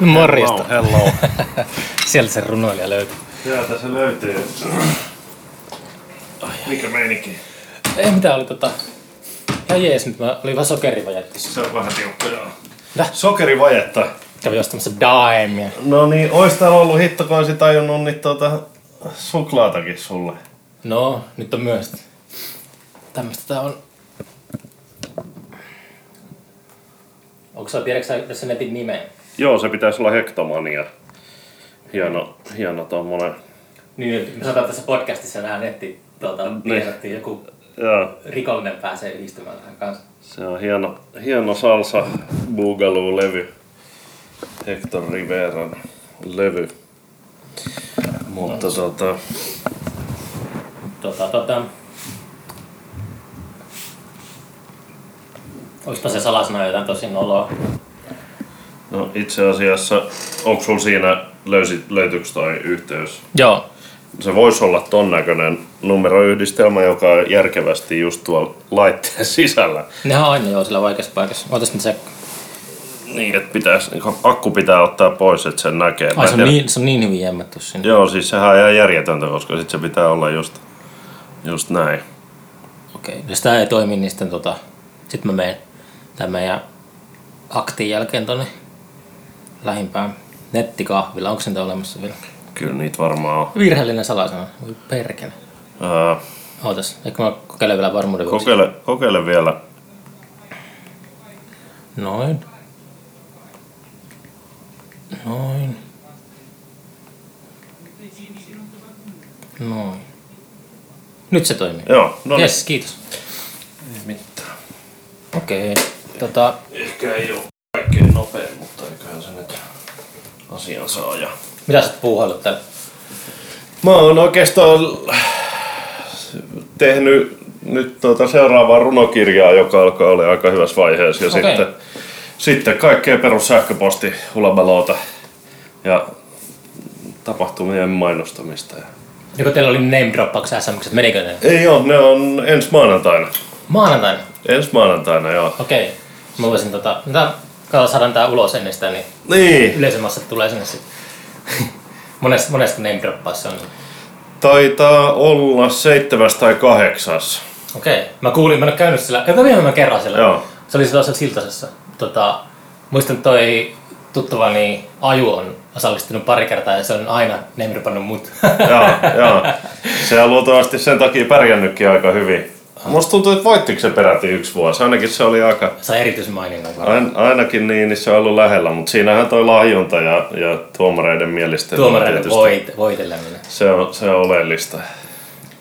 No morjesta. Hello, hello. Sieltä se runoilija löytyy. Sieltä se löytyy. Mikä meininki? Ei mitään oli tota... Ihan jees, nyt mä olin vaan sokerivajetti. Se on vähän tiukka, joo. Mitä? Sokerivajetta. Kävin ostamassa daemia. No niin, ois täällä ollut hitto, kun olisit tajunnut niin tuota suklaatakin sulle. No, nyt on myös. Tämmöstä tää on. Onko sä, tiedätkö sä tässä netin nimen? Joo, se pitäisi olla hektomania. Hieno, hieno tommonen. Niin, me sanotaan tässä podcastissa nämä netti, tuota, niin. joku Joo, rikollinen pääsee yhdistymään tähän kanssa. se on hieno, hieno salsa Boogaloo-levy. Hector Riveran levy. Mutta tota, Tota, tota... Olispa se salasana jotain tosi noloa. No itse asiassa, onko sulla siinä, löysit, löytyykö toi yhteys? Joo. Se voisi olla ton näköinen numeroyhdistelmä, joka on järkevästi just tuolla laitteen sisällä. Nehän on aina joo sillä vaikeassa paikassa. Ootas nyt se... Niin, että pitäisi, niin akku pitää ottaa pois, että sen näkee. Ai se on niin, se on niin hyvin jämmätty sinne. Joo, siis sehän on ihan järjetöntä, koska sit se pitää olla just, just näin. Okei. Jos tää ei toimi, niin sitten tota... Sit mä menen tämän meidän aktin jälkeen tonne lähimpään nettikahvilla. Onko niitä olemassa vielä? Kyllä niitä varmaan on. Virheellinen salasana. Voi perkele. Ää, Ootas. Eikö mä kokeilen vielä varmuuden vuoksi? kokeile, kokeile vielä. Noin. Noin. Noin. Nyt se toimii. Joo, no Yes, kiitos. niin, mitään. Okei. Tota, Ehkä ei ole kaikkein nopein, mutta eiköhän se nyt asian saa. Ja... mitä sä oot puuhaillut täällä? Mä oon oikeastaan tehnyt nyt tuota seuraavaa runokirjaa, joka alkaa olla aika hyvässä vaiheessa. Ja Okei. sitten, sitten kaikkea perus sähköposti hulabaloota ja tapahtumien mainostamista. Ja... Joko teillä oli name droppauksen SMX, menikö ne? Ei oo, ne on ensi maanantaina. Maanantaina? Ensi maanantaina, joo. Okei. Mä voisin tota, mitä, katsotaan saadaan tää ulos ennen sitä, niin Niin, yleisömassat tulee sinne sitten. Monesta, monesta name on. taitaa olla seitsemäs tai kahdeksas. Okei. Mä kuulin, mä en ole käynyt sillä, ei mä mä kerran siellä. Joo. Se oli sellaisessa Siltasessa. Tota, muistan toi tuttavani Aju on osallistunut pari kertaa ja se on aina name mut. joo, joo. Se on luultavasti sen takia pärjännytkin aika hyvin. Musta tuntuu, että voittiko se peräti yksi vuosi. Ainakin se oli aika... Sai erityismaininnan varmaan. Ain, ainakin niin, niin se on ollut lähellä, mutta siinähän toi lahjonta ja, ja tuomareiden mielistely on Tuomareiden voit, voiteleminen. Se on, se on oleellista.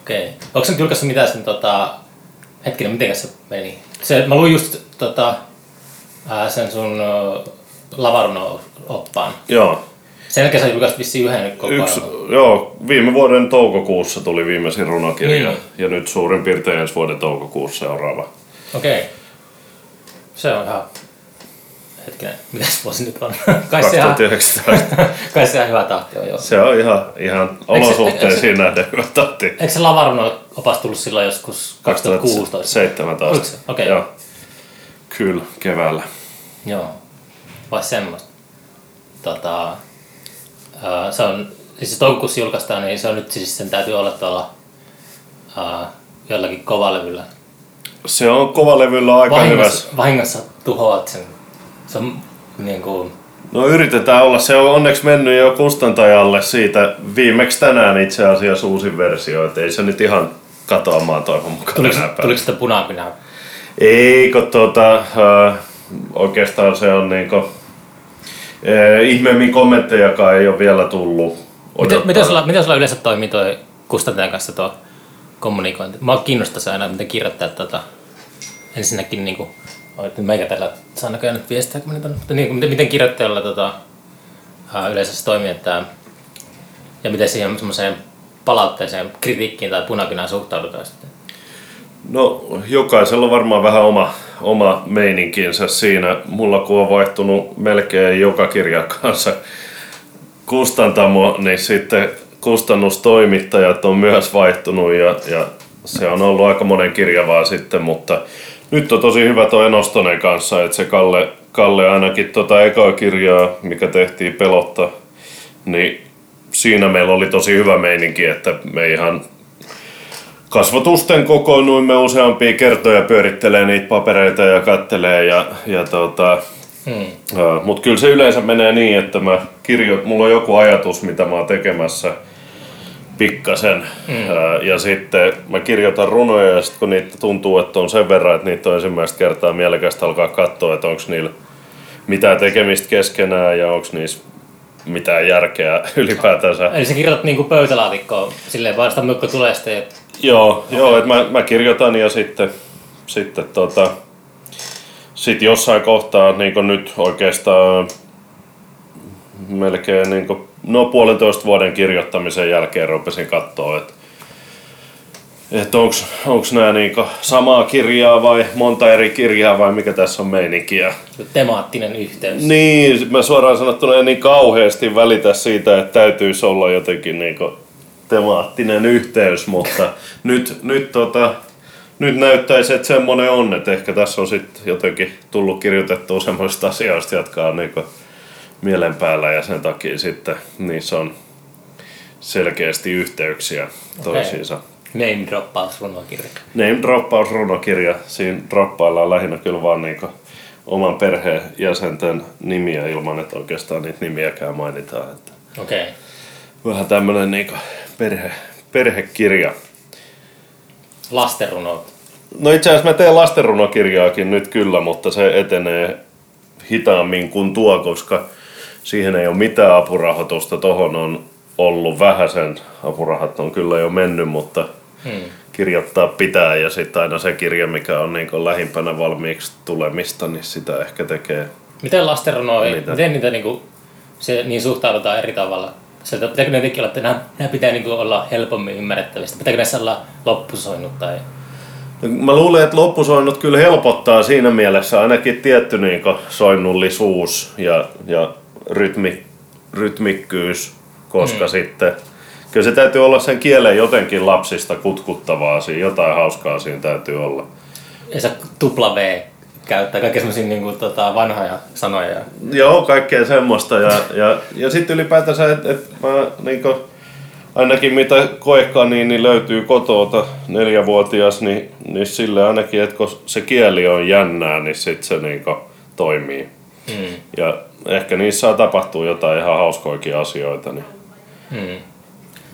Okei. Onko se nyt julkaissut mitään sen tota... Hetkinen, miten se meni? Se, mä luin just tota, ää, sen sun Lavaruno-oppaan. Joo. Jälkeen sä julkaisit vissiin yhden Yksi, kokoelman. joo, viime vuoden toukokuussa tuli viimeisin runokirja Niin. ja nyt suurin piirtein ensi vuoden toukokuussa seuraava. Okei. Se on ihan... Hetkinen, mitäs vuosi nyt on? Kai se ihan, 2019. kai se ihan hyvä tahti on jo. Se on ihan, ihan olosuhteisiin nähden hyvä tahti. Eikö se Lavaruno-opas tullut silloin joskus 2016? 2017. Oliko se? Okei. Joo. Kyllä, keväällä. Joo. Vai semmoista. Tota, se on, siis toukokuussa julkaistaan, niin se on nyt siis sen täytyy olla tuolla ää, jollakin kovalevyllä. Se on kovalevyllä aika. Vahingossa, vahingossa tuhoat sen. Se on niin kuin, No yritetään olla. Se on onneksi mennyt jo kustantajalle siitä viimeksi tänään itse asiassa uusin versio. Että ei se nyt ihan katoamaan toivon mukaan tuliko, päivänä. tuliko sitä punapinää? Ei, kun tuota, äh, oikeastaan se on niinku, äh, ihmeemmin kommenttejakaan ei ole vielä tullut. Miten, miten, sulla, miten sulla yleensä toimii toi kustantajan kanssa tuo kommunikointi? Mä kiinnostaisi aina, miten kirjoittaa tota, ensinnäkin niin kuin, meikä tällä saa näköjään nyt viestiä, kun on, mutta niin, miten, miten kirjoittajalla tota, yleensä se toimii, että, ja miten siihen semmoiseen palautteeseen, kritiikkiin tai punakynään suhtaudutaan sitten. No, jokaisella on varmaan vähän oma, oma meininkinsä siinä. Mulla kun on vaihtunut melkein joka kirjan kanssa kustantamo, niin sitten kustannustoimittajat on myös vaihtunut ja, ja se on ollut aika monen kirja vaan sitten, mutta nyt on tosi hyvä toi Enostonen kanssa, että se Kalle, Kalle ainakin tota ekaa kirjaa, mikä tehtiin pelotta, niin siinä meillä oli tosi hyvä meininki, että me ihan kasvatusten kokoonnuimme useampia kertoja pyörittelee niitä papereita ja kattelee ja, ja tota, hmm. mutta kyllä se yleensä menee niin, että mä kirjo, mulla on joku ajatus, mitä mä oon tekemässä pikkasen. Hmm. Ja sitten mä kirjoitan runoja ja sitten kun niitä tuntuu, että on sen verran, että niitä on ensimmäistä kertaa mielekästä alkaa katsoa, että onko niillä mitään tekemistä keskenään ja onko niissä mitään järkeä ylipäätänsä. Eli sä kirjoitat niinku pöytälaatikkoon silleen vaan sitä mykkä tulee sitten. Joo, joo että mä, mä, kirjoitan ja sitten, sitten tota, sit jossain kohtaa niin nyt oikeastaan melkein niin kuin, no puolentoista vuoden kirjoittamisen jälkeen rupesin katsoa, että että onko nämä niinku samaa kirjaa vai monta eri kirjaa vai mikä tässä on meininkiä. Temaattinen yhteys. Niin, mä suoraan sanottuna en niin kauheasti välitä siitä, että täytyisi olla jotenkin niinku temaattinen yhteys, mutta nyt, nyt, tota, nyt näyttäisi, että semmoinen on, että ehkä tässä on sitten jotenkin tullut kirjoitettua semmoista asioista, jotka on niinku mielen päällä ja sen takia sitten niissä on selkeästi yhteyksiä toisiinsa. Okay. Name droppaus runokirja. Name droppaus runokirja. Siinä droppaillaan lähinnä kyllä vaan niinku oman perheen jäsenten nimiä ilman, että oikeastaan niitä nimiäkään mainitaan. Okei. Okay. Vähän tämmönen niinku perhe, perhekirja. Lastenrunot. No itse asiassa mä teen lastenrunokirjaakin nyt kyllä, mutta se etenee hitaammin kuin tuo, koska siihen ei ole mitään apurahoitusta. Tohon on ollut vähäsen, apurahat on kyllä jo mennyt, mutta hmm. kirjoittaa pitää ja sitten aina se kirja, mikä on niin lähimpänä valmiiksi tulemista, niin sitä ehkä tekee. Miten lastenrunoja, miten niitä niin kuin, se, niin suhtaudutaan eri tavalla? Se, pitääkö ne olla, että nämä, nämä pitää niin kuin olla helpommin ymmärrettävistä? Pitääkö näissä olla loppusoinnut tai Mä luulen, että loppusoinnut kyllä helpottaa siinä mielessä ainakin tietty niin soinnullisuus ja, ja rytmi, rytmikkyys, koska mm. sitten kyllä se täytyy olla sen kielen jotenkin lapsista kutkuttavaa, siinä jotain hauskaa siinä täytyy olla. Ja se tupla V käyttää kaikkea semmoisia niin kuin, tota, vanhoja sanoja. Joo, kaikkea semmoista. Ja, ja, ja sitten ylipäätänsä, että et mä niin kuin, ainakin mitä koekaan niin, niin löytyy kotoota neljävuotias, niin, niin sille ainakin, että kun se kieli on jännää, niin sitten se niin kuin, toimii. Mm. Ja ehkä niissä saa tapahtua jotain ihan hauskoikin asioita. Niin. Mm.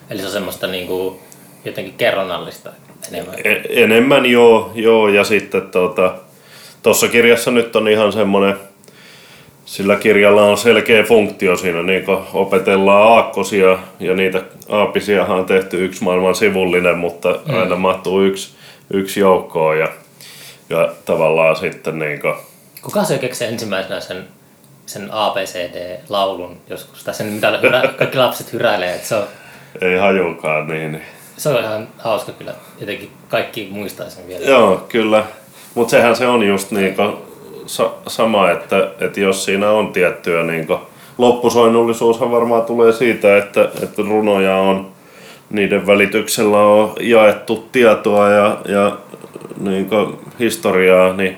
Eli se on semmoista niin kuin, jotenkin kerronnallista enemmän? E- enemmän joo, joo, ja sitten tuota, tuossa kirjassa nyt on ihan semmoinen, sillä kirjalla on selkeä funktio siinä, niin kuin opetellaan aakkosia ja niitä aapisiahan on tehty yksi maailman sivullinen, mutta mm. aina mahtuu yksi, yksi joukkoon ja, ja tavallaan sitten niin kuin... Kuka se keksi ensimmäisenä sen, sen ABCD-laulun joskus, tai sen mitä hyrä, kaikki lapset hyräilee, että se on... Ei hajukaan niin, niin. Se on ihan hauska kyllä, jotenkin kaikki muistaa sen vielä. Joo, kyllä. Mutta sehän se on just niin kuin sa- sama, että, että jos siinä on tiettyä niin loppusoinnullisuushan varmaan tulee siitä, että, että runoja on, niiden välityksellä on jaettu tietoa ja, ja niin historiaa, niin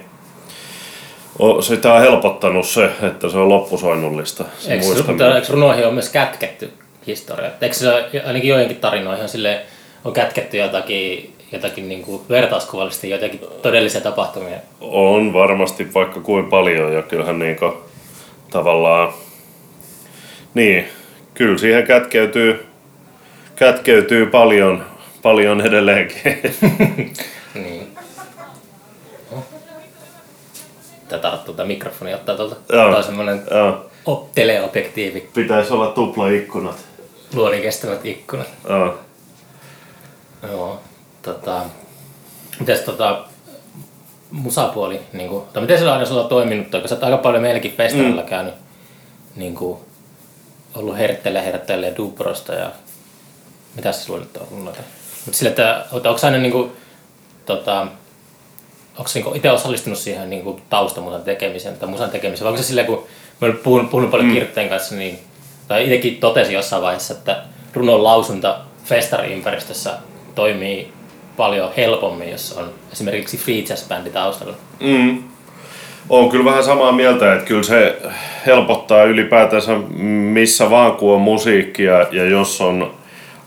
sitä on helpottanut se, että se on loppusoinnullista. Se eikö, mutta, eikö runoihin on myös kätketty historia? Eikö se ainakin joidenkin tarinoihin sille on kätketty jotakin jotakin niin kuin vertauskuvallisesti jotakin todellisia tapahtumia? On varmasti vaikka kuin paljon ja kyllähän niin kuin, tavallaan, niin, kyllä siihen kätkeytyy, kätkeytyy paljon, paljon edelleenkin. niin. Tämä tarttuu tämä mikrofoni, ottaa tuolta. Tämä on semmoinen teleobjektiivi. Pitäisi olla tupla ikkunat. Luodin kestävät ikkunat. Joo. Joo tota, mites tota, musapuoli, niin kuin, tai miten se on aina sulla toiminut, kun sä oot aika paljon meilläkin festivalilla mm. käynyt, niin kuin, ollut herttele, herttele Dubrosta ja mitä se sulla nyt on ollut noita? Mutta sille, että onko aina niin kuin, tota, onko niin itse osallistunut siihen niin kuin taustamusan tekemiseen tai musan tekemiseen, vai onko se silleen, kun mä olen puhunut, puhunut paljon mm. kirjoittajien kanssa, niin, tai itsekin totesin jossain vaiheessa, että runon lausunta festari-ympäristössä toimii paljon helpommin, jos on esimerkiksi free jazz-bändi taustalla. Mm. on kyllä vähän samaa mieltä, että kyllä se helpottaa ylipäätänsä missä vaan kun on musiikkia ja jos on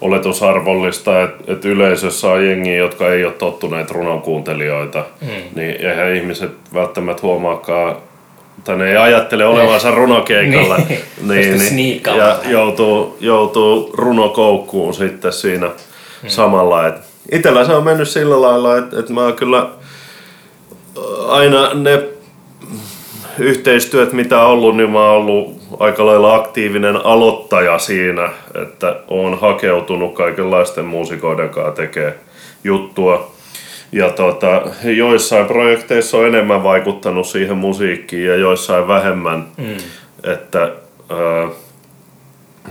oletusarvollista, että, että yleisössä on jengiä, jotka ei ole tottuneet runonkuuntelijoita, mm. niin eihän ihmiset välttämättä huomaakaan tai ne ei ajattele olevansa runokeikalla, Niin. niin, niin, ja joutuu, joutuu runokoukkuun sitten siinä Hmm. samalla. Et itellä se on mennyt sillä lailla, että, että mä kyllä aina ne yhteistyöt, mitä on ollut, niin mä oon ollut aika lailla aktiivinen aloittaja siinä, että oon hakeutunut kaikenlaisten muusikoiden kanssa tekee juttua. Ja tota, joissain projekteissa on enemmän vaikuttanut siihen musiikkiin ja joissain vähemmän. Mm. Että ää,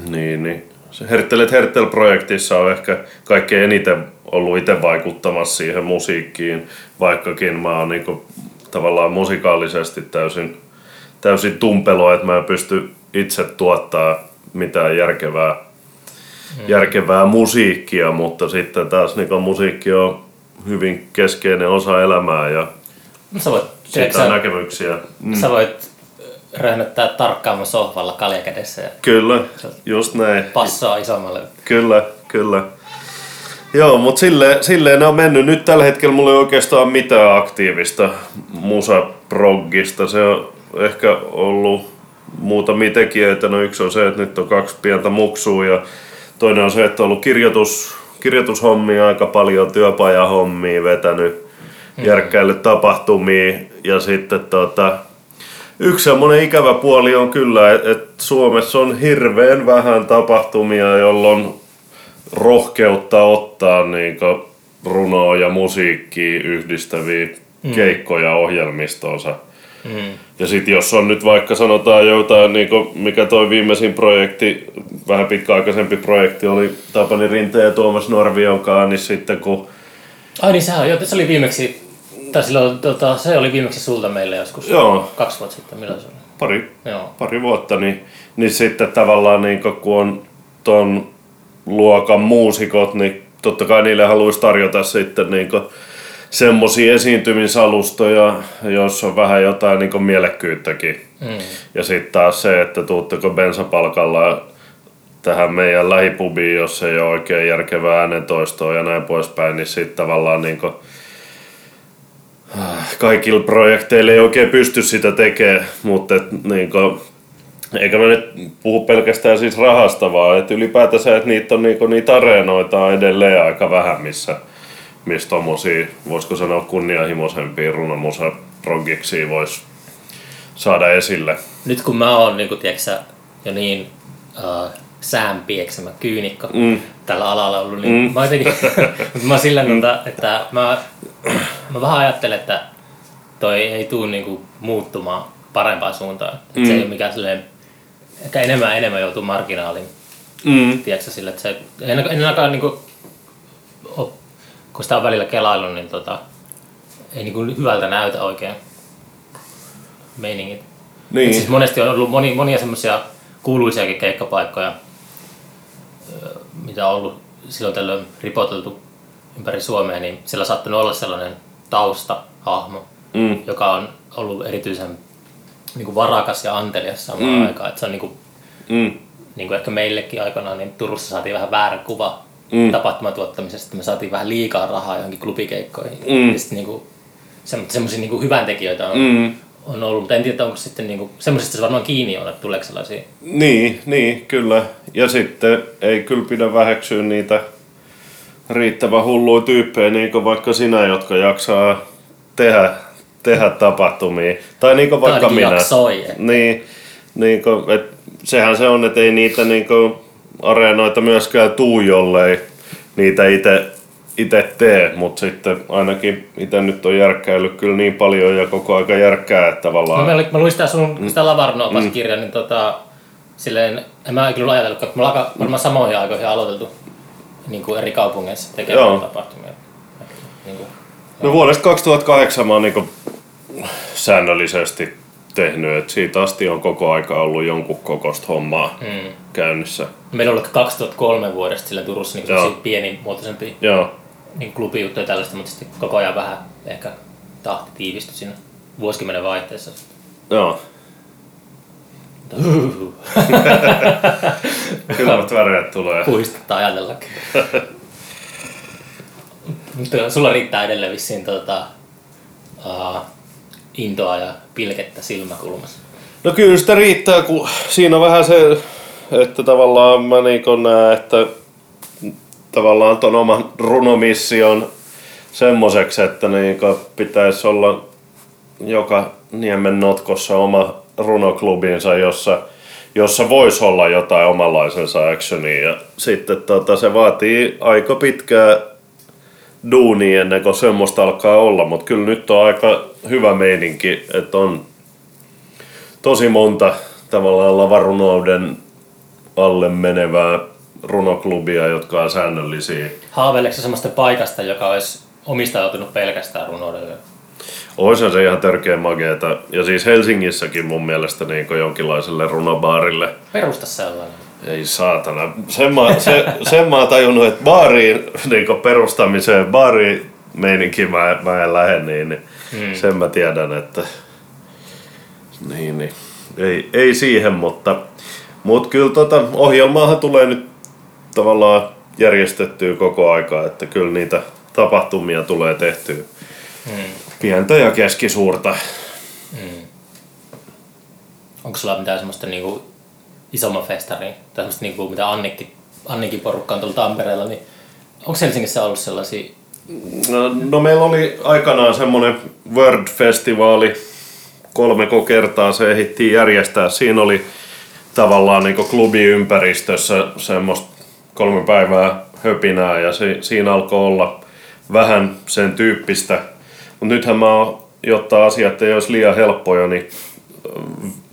niin, niin. Se Herttelet Herttel-projektissa on ehkä kaikkein eniten ollut itse vaikuttamassa siihen musiikkiin, vaikkakin mä oon niinku tavallaan musikaalisesti täysin, täysin tumpelo, että mä en pysty itse tuottaa mitään järkevää, mm. järkevää musiikkia, mutta sitten taas niinku musiikki on hyvin keskeinen osa elämää ja Sä voit, siitä sä, näkemyksiä. mm. sä voit röhnöttää tarkkaamman sohvalla kalja kädessä ja Kyllä, just näin. passoa isommalle. Kyllä, kyllä. Joo, mutta silleen, silleen ne on mennyt. Nyt tällä hetkellä mulla ei oikeastaan mitään aktiivista musaproggista. Se on ehkä ollut muutamia tekijöitä. No yksi on se, että nyt on kaksi pientä muksua ja toinen on se, että on ollut kirjoitus, kirjoitushommia aika paljon, työpajahommia vetänyt, järkkäillyt tapahtumia ja sitten tota, Yksi semmoinen ikävä puoli on kyllä, että et Suomessa on hirveän vähän tapahtumia, jolloin rohkeutta ottaa niinku runoa ja musiikkia yhdistäviä mm. keikkoja ohjelmistoonsa. Mm. Ja sitten jos on nyt vaikka sanotaan jotain, niinku, mikä toi viimeisin projekti, vähän pitkäaikaisempi projekti oli Tapani Rinteen ja Tuomas Norvion kanssa, niin sitten kun Ai niin sehän joo, se oli viimeksi, tai silloin, tota, se oli viimeksi sulta meille joskus Joo. kaksi vuotta sitten, milloin se oli? pari, Joo. pari vuotta, niin, niin sitten tavallaan niin kun on ton luokan muusikot, niin totta kai niille haluaisi tarjota sitten niin semmoisia esiintymisalustoja, joissa on vähän jotain niin mielekkyyttäkin. Mm. Ja sitten taas se, että tuutteko bensapalkalla tähän meidän lähipubiin, jos ei ole oikein järkevää äänentoistoa ja näin poispäin, niin sitten tavallaan niin kuin, kaikilla projekteilla ei oikein pysty sitä tekemään, mutta et, niin kuin, eikä mä nyt puhu pelkästään siis rahasta, vaan että ylipäätänsä, että niitä on niinku, niitä areenoita on edelleen aika vähän, missä, missä tommosia, voisiko sanoa kunnianhimoisempia runomusa progiksia voisi saada esille. Nyt kun mä oon niin kuin, tiedätkö, jo niin uh, säänpieksemä kyynikko mm. tällä alalla ollut, niin mm. mä jotenkin, mä sillä mm. että mä, mä vähän ajattelen, että toi ei tule niinku muuttumaan parempaan suuntaan. Mm. Se ei ole mikään silleen, ehkä enemmän ja enemmän joutuu marginaalin. Mm. Tiedätkö sille, että se en, en ainakaan niinku, ole, kun sitä on välillä kelaillut, niin tota, ei niinku hyvältä näytä oikein meiningit. Niin. Et Siis monesti on ollut moni, monia semmoisia kuuluisiakin keikkapaikkoja, mitä on ollut silloin tällöin ripoteltu ympäri Suomea, niin sillä on saattanut olla sellainen taustahahmo, Mm. joka on ollut erityisen niin kuin varakas ja antelias samaan Mm. aikaan. Et se on niin kuin, Mm. niin kuin ehkä meillekin aikanaan, niin Turussa saatiin vähän väärä kuva Mm. tapahtumatuottamisesta, että me saatiin vähän liikaa rahaa johonkin klubikeikkoihin. Mm. Ja sitten niin kuin, semmoisia niin hyvän tekijöitä on, Mm. on ollut, mutta en tiedä, onko sitten niin kuin, semmoisesta se varmaan kiinni on, että tuleeko sellaisia. Niin, niin, kyllä. Ja sitten ei kyllä pidä väheksyä niitä riittävän hulluja tyyppejä, niin kuin vaikka sinä, jotka jaksaa tehdä, tehdä tapahtumia. Tai niin kuin vaikka minä. jaksoi, et- Niin, niin kuin, et, sehän se on, että ei niitä niin kuin, areenoita myöskään tuu, jollei niitä itse itse tee, mutta sitten ainakin itse nyt on järkkäillyt kyllä niin paljon ja koko aika järkkää, että tavallaan... No, mä, mä luin sitä sun mm. sitä Lavarno kirjaa, niin tota, silleen, en mä kyllä ajatellut, että me ollaan varmaan samoihin aikoihin aloiteltu niin kuin eri kaupungeissa tekemään Joo. tapahtumia. Niin kuin, No vuodesta 2008 mä oon niinku säännöllisesti tehnyt, että siitä asti on koko aika ollut jonkun kokosta hommaa mm. käynnissä. Meillä on ollut 2003 vuodesta sillä Turussa niin Joo. sellaisia pienimuotoisempia Joo, niin klubijuttuja ja tällaista, mutta sitten koko ajan vähän ehkä tahti tiivistyi siinä. vuosikymmenen vaihteessa. Joo. Kylmät väreet tulee. Puistuttaa ajatellakin. Mutta sulla riittää edelleen vissiin tota, uh, intoa ja pilkettä silmäkulmassa. No kyllä sitä riittää, kun siinä on vähän se, että tavallaan mä niin näen, että tavallaan ton oman runomission semmoiseksi, että niin pitäisi olla joka niemen notkossa oma runoklubinsa, jossa, jossa voisi olla jotain omanlaisensa actionia. Ja sitten tota, se vaatii aika pitkää duunia ennen kuin semmoista alkaa olla, mutta kyllä nyt on aika hyvä meininki, että on tosi monta tavallaan lavarunouden alle menevää runoklubia, jotka on säännöllisiä. Haaveileeko semmoista paikasta, joka olisi omistautunut pelkästään runoudelle? Olisi se ihan törkeä mageeta. Ja siis Helsingissäkin mun mielestä niin jonkinlaiselle runobaarille. Perusta sellainen. Ei saatana. Sen mä, se, sen mä oon tajunnut, että baariin niin perustamiseen, baariin meininkin mä, mä en lähde, niin, niin hmm. sen mä tiedän, että niin, niin. Ei, ei siihen, mutta, mutta kyllä tota, ohjelmaahan tulee nyt tavallaan järjestettyä koko aikaa, että kyllä niitä tapahtumia tulee tehtyä. Hmm. Pientä ja keskisuurta. Hmm. Onko sulla mitään semmoista niinku isomman festaria, tai semmoista niinku, mitä Annikki, Annikin porukka on tuolla Tampereella, niin onko Helsingissä ollut sellaisia No, no meillä oli aikanaan semmoinen World-festivaali, kolme kertaa se ehdittiin järjestää. Siinä oli tavallaan niin klubiympäristössä semmoista kolme päivää höpinää ja se, siinä alkoi olla vähän sen tyyppistä. Mutta nythän mä oon, jotta asiat ei olisi liian helppoja, niin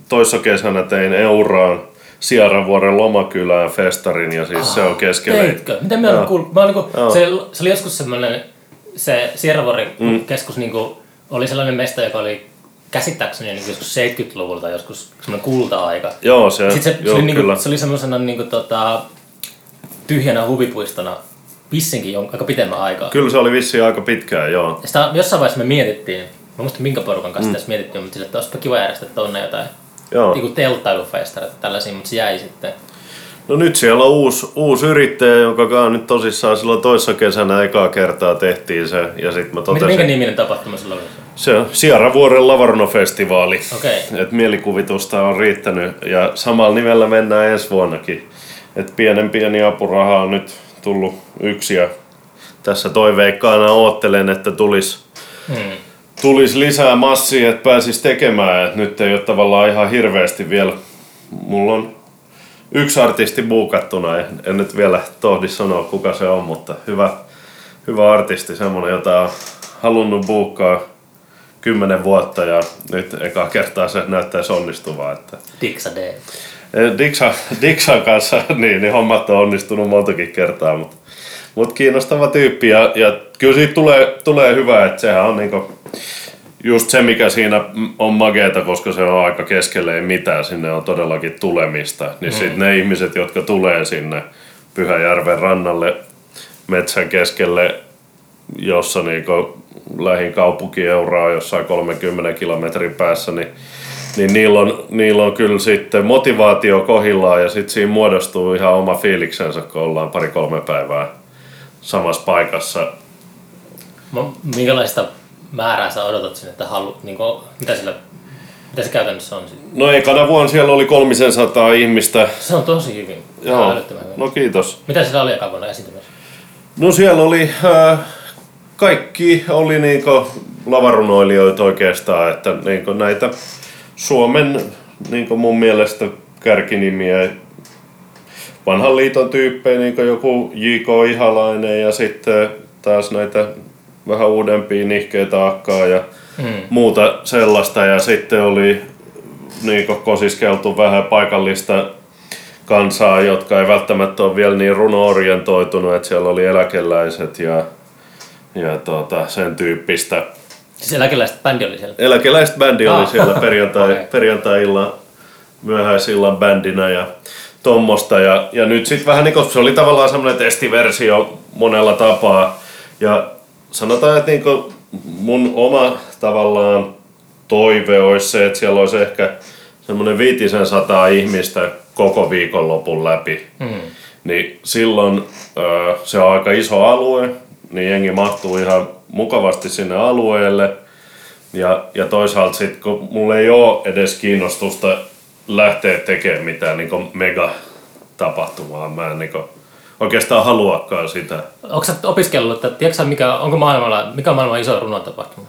toissa kesänä tein Euraan Sierravuoren lomakylään festarin ja siis ah, se on keskellä. Teitkö? Miten me ollaan kuullut? Mä niinku, se, se, oli joskus semmoinen, se Sierravuoren mm. keskus niinku, oli sellainen mesta, joka oli käsittääkseni niin joskus 70-luvulta joskus semmoinen kulta-aika. Joo, se, Sitten se, joo, se, oli, niin kuin, se oli semmoisena niin tota, tyhjänä huvipuistona vissinkin jon, aika pitemmän aikaa. Kyllä se oli vissiin aika pitkään, joo. Sitä jossain vaiheessa me mietittiin, mä muistan minkä porukan kanssa mm. tässä mietittiin, mutta sille, että olisipa kiva järjestää tonne jotain joo. niin telttailufestareita tällaisia, mutta se jäi sitten. No nyt siellä on uusi, uusi yrittäjä, joka on nyt tosissaan silloin toissa kesänä ekaa kertaa tehtiin se. Ja sit mä totesin, Minkä niminen tapahtuma silloin oli? Se on Sierra-vuoren Lavarno-festivaali. Okay. Et mielikuvitusta on riittänyt ja samalla nimellä mennään ensi vuonnakin. Et pienen pieni apuraha on nyt tullut yksi ja tässä toiveikkaana oottelen, että tulisi hmm. Tulis lisää massia, että pääsis tekemään. Et nyt ei ole tavallaan ihan hirveästi vielä. Mulla on yksi artisti buukattuna, en, en nyt vielä tohdi sanoa kuka se on, mutta hyvä, hyvä artisti, semmonen, jota on halunnut buukkaa kymmenen vuotta ja nyt eka kertaa se näyttäisi onnistuvaa. Että... Dixa D. Eh, Dixa, Dixan kanssa niin, niin hommat on onnistunut montakin kertaa, mutta, mutta kiinnostava tyyppi ja, ja kyllä siitä tulee, tulee hyvä, että sehän on niinku just se, mikä siinä on mageeta, koska se on aika keskelle ei mitään, sinne on todellakin tulemista. Niin mm. sitten ne ihmiset, jotka tulee sinne Pyhäjärven rannalle metsän keskelle, jossa niinku lähin kaupunki Euraa jossain 30 kilometrin päässä, niin, niin niillä, on, niillä on kyllä sitten motivaatio kohillaan ja sitten siinä muodostuu ihan oma fiiliksensä, kun ollaan pari-kolme päivää samassa paikassa. Minkälaista määrää sä odotat sinne, että halu, niin kuin, mitä, sillä, mitä se käytännössä on? No ekana vuonna siellä oli 300 ihmistä. Se on tosi hyvin. Joo. Hyvin. No kiitos. Mitä siellä oli eka vuonna esiintymässä? No siellä oli, äh, kaikki oli niinku lavarunoilijoita oikeastaan, että niinku näitä Suomen niinku mun mielestä kärkinimiä vanhan liiton tyyppejä, niin joku J.K. Ihalainen ja sitten taas näitä vähän uudempia nihkeitä akkaa ja mm. muuta sellaista. Ja sitten oli niin kosiskeltu vähän paikallista kansaa, jotka ei välttämättä ole vielä niin runo-orientoitunut, että siellä oli eläkeläiset ja, ja tuota, sen tyyppistä. Siis eläkeläiset bändi oli siellä? Eläkeläiset bändi oli ah. siellä perjantai, okay. perjantai-illan, myöhäisillan bändinä ja tuommoista. Ja, ja nyt sitten vähän niin kuin, se oli tavallaan semmoinen testiversio monella tapaa. Ja sanotaan, että niin mun oma tavallaan toive olisi se, että siellä olisi ehkä semmoinen viitisen sataa ihmistä koko viikonlopun läpi. Mm. Niin silloin se on aika iso alue, niin jengi mahtuu ihan mukavasti sinne alueelle. Ja, ja toisaalta sitten, kun mulla ei ole edes kiinnostusta lähteä tekemään mitään niin mega tapahtumaa, mä en niin oikeastaan haluakaan sitä. Onko sä opiskellut, että tiedätkö mikä, onko maailmalla, mikä on maailman iso runontapahtuma?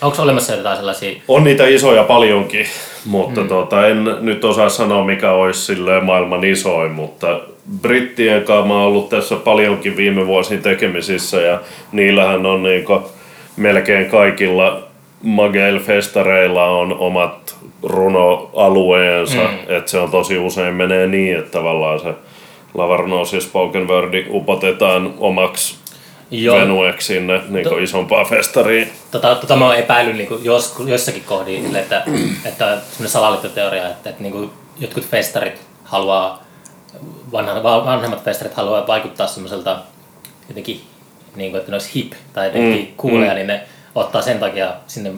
Onko olemassa jotain sellaisia? On niitä isoja paljonkin, mutta mm. tota, en nyt osaa sanoa mikä olisi maailman isoin, mutta brittien kanssa mä oon ollut tässä paljonkin viime vuosina tekemisissä ja niillähän on niinku melkein kaikilla Magel-festareilla on omat runoalueensa, mm. että se on tosi usein menee niin, että tavallaan se Lavarnos ja Spoken Wordi upotetaan omaksi Joo. venueksi sinne niin to, isompaa festariin. Tota, tota mä oon epäillyt niin jos, jossakin kohdin, että, että semmoinen salaliittoteoria, että, että niin kuin jotkut festarit haluaa, vanhan, vanhemmat festarit haluaa vaikuttaa semmoiselta jotenkin, niin kuin, että ne olisi hip tai jotenkin mm, kuuleja, mm. niin ne ottaa sen takia sinne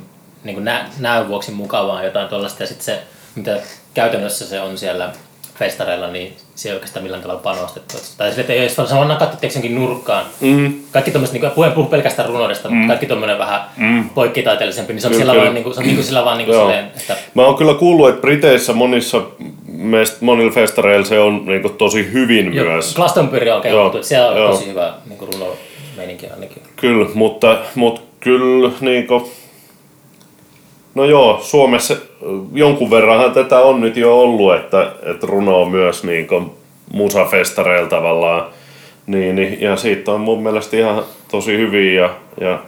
niin kuin nä, näön vuoksi mukavaa jotain tuollaista ja sitten se, mitä käytännössä se on siellä festareilla, niin se ei oikeastaan millään tavalla panostettu. Tai sille, että ei vaan nakattu teksenkin nurkkaan. Mm. Kaikki tuommoiset, niin puheen puhu pelkästään runoudesta, mm. mutta kaikki tuommoinen vähän mm. poikkitaiteellisempi, niin se on, kyllä, siellä Vaan, niin kuin, se on niin kuin sillä vaan niin kuin silleen, että... Mä oon kyllä kuullut, että Briteissä monissa meistä monilla festareilla se on niin kuin, tosi hyvin Joo, myös. Glastonbury on että siellä on Joo. tosi hyvä niin kuin runo meininki ainakin. Kyllä, mutta, mutta kyllä niin kuin, No joo, Suomessa jonkun verranhan tätä on nyt jo ollut, että, että runo on myös niin kuin musafestareilla tavallaan. Niin, niin, ja siitä on mun mielestä ihan tosi hyviä ja, ja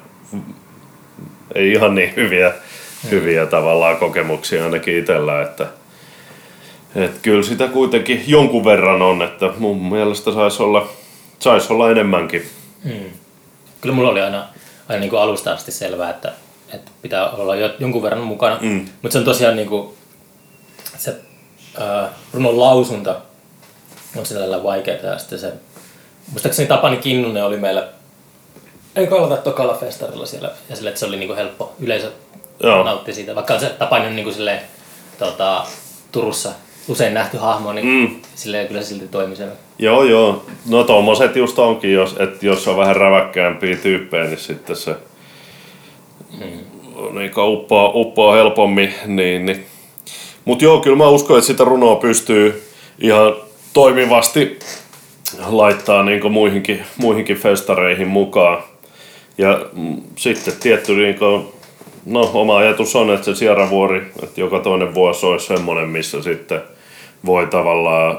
ei ihan niin hyviä, hyviä tavallaan kokemuksia ainakin itsellä, että, että kyllä sitä kuitenkin jonkun verran on, että mun mielestä saisi olla, sais olla enemmänkin. Mm. Kyllä mulla oli aina, aina niin kuin alusta asti selvää, että että pitää olla jo, jonkun verran mukana. Mm. Mutta se on tosiaan niinku, se äh, runon lausunta on sillä vaikeaa ja sitten se, muistaakseni Tapani Kinnunen oli meillä ei kalata tokalla festarilla siellä ja sille, että se oli niinku helppo, yleisö Joo. nautti siitä, vaikka se Tapani on niinku silleen, tota, Turussa usein nähty hahmo, niin mm. silleen kyllä silti toimi siellä. Joo, joo. No tommoset just onkin, jos, että jos on vähän räväkkäämpiä tyyppejä, niin sitten se mm. niin uppoaa, uppoaa helpommin. Niin, niin. Mutta joo, kyllä mä uskon, että sitä runoa pystyy ihan toimivasti laittaa niin muihinkin, muihinkin festareihin mukaan. Ja mm, sitten tietty niin kuin, no, oma ajatus on, että se Sierra-vuori, että joka toinen vuosi olisi semmoinen, missä sitten voi tavallaan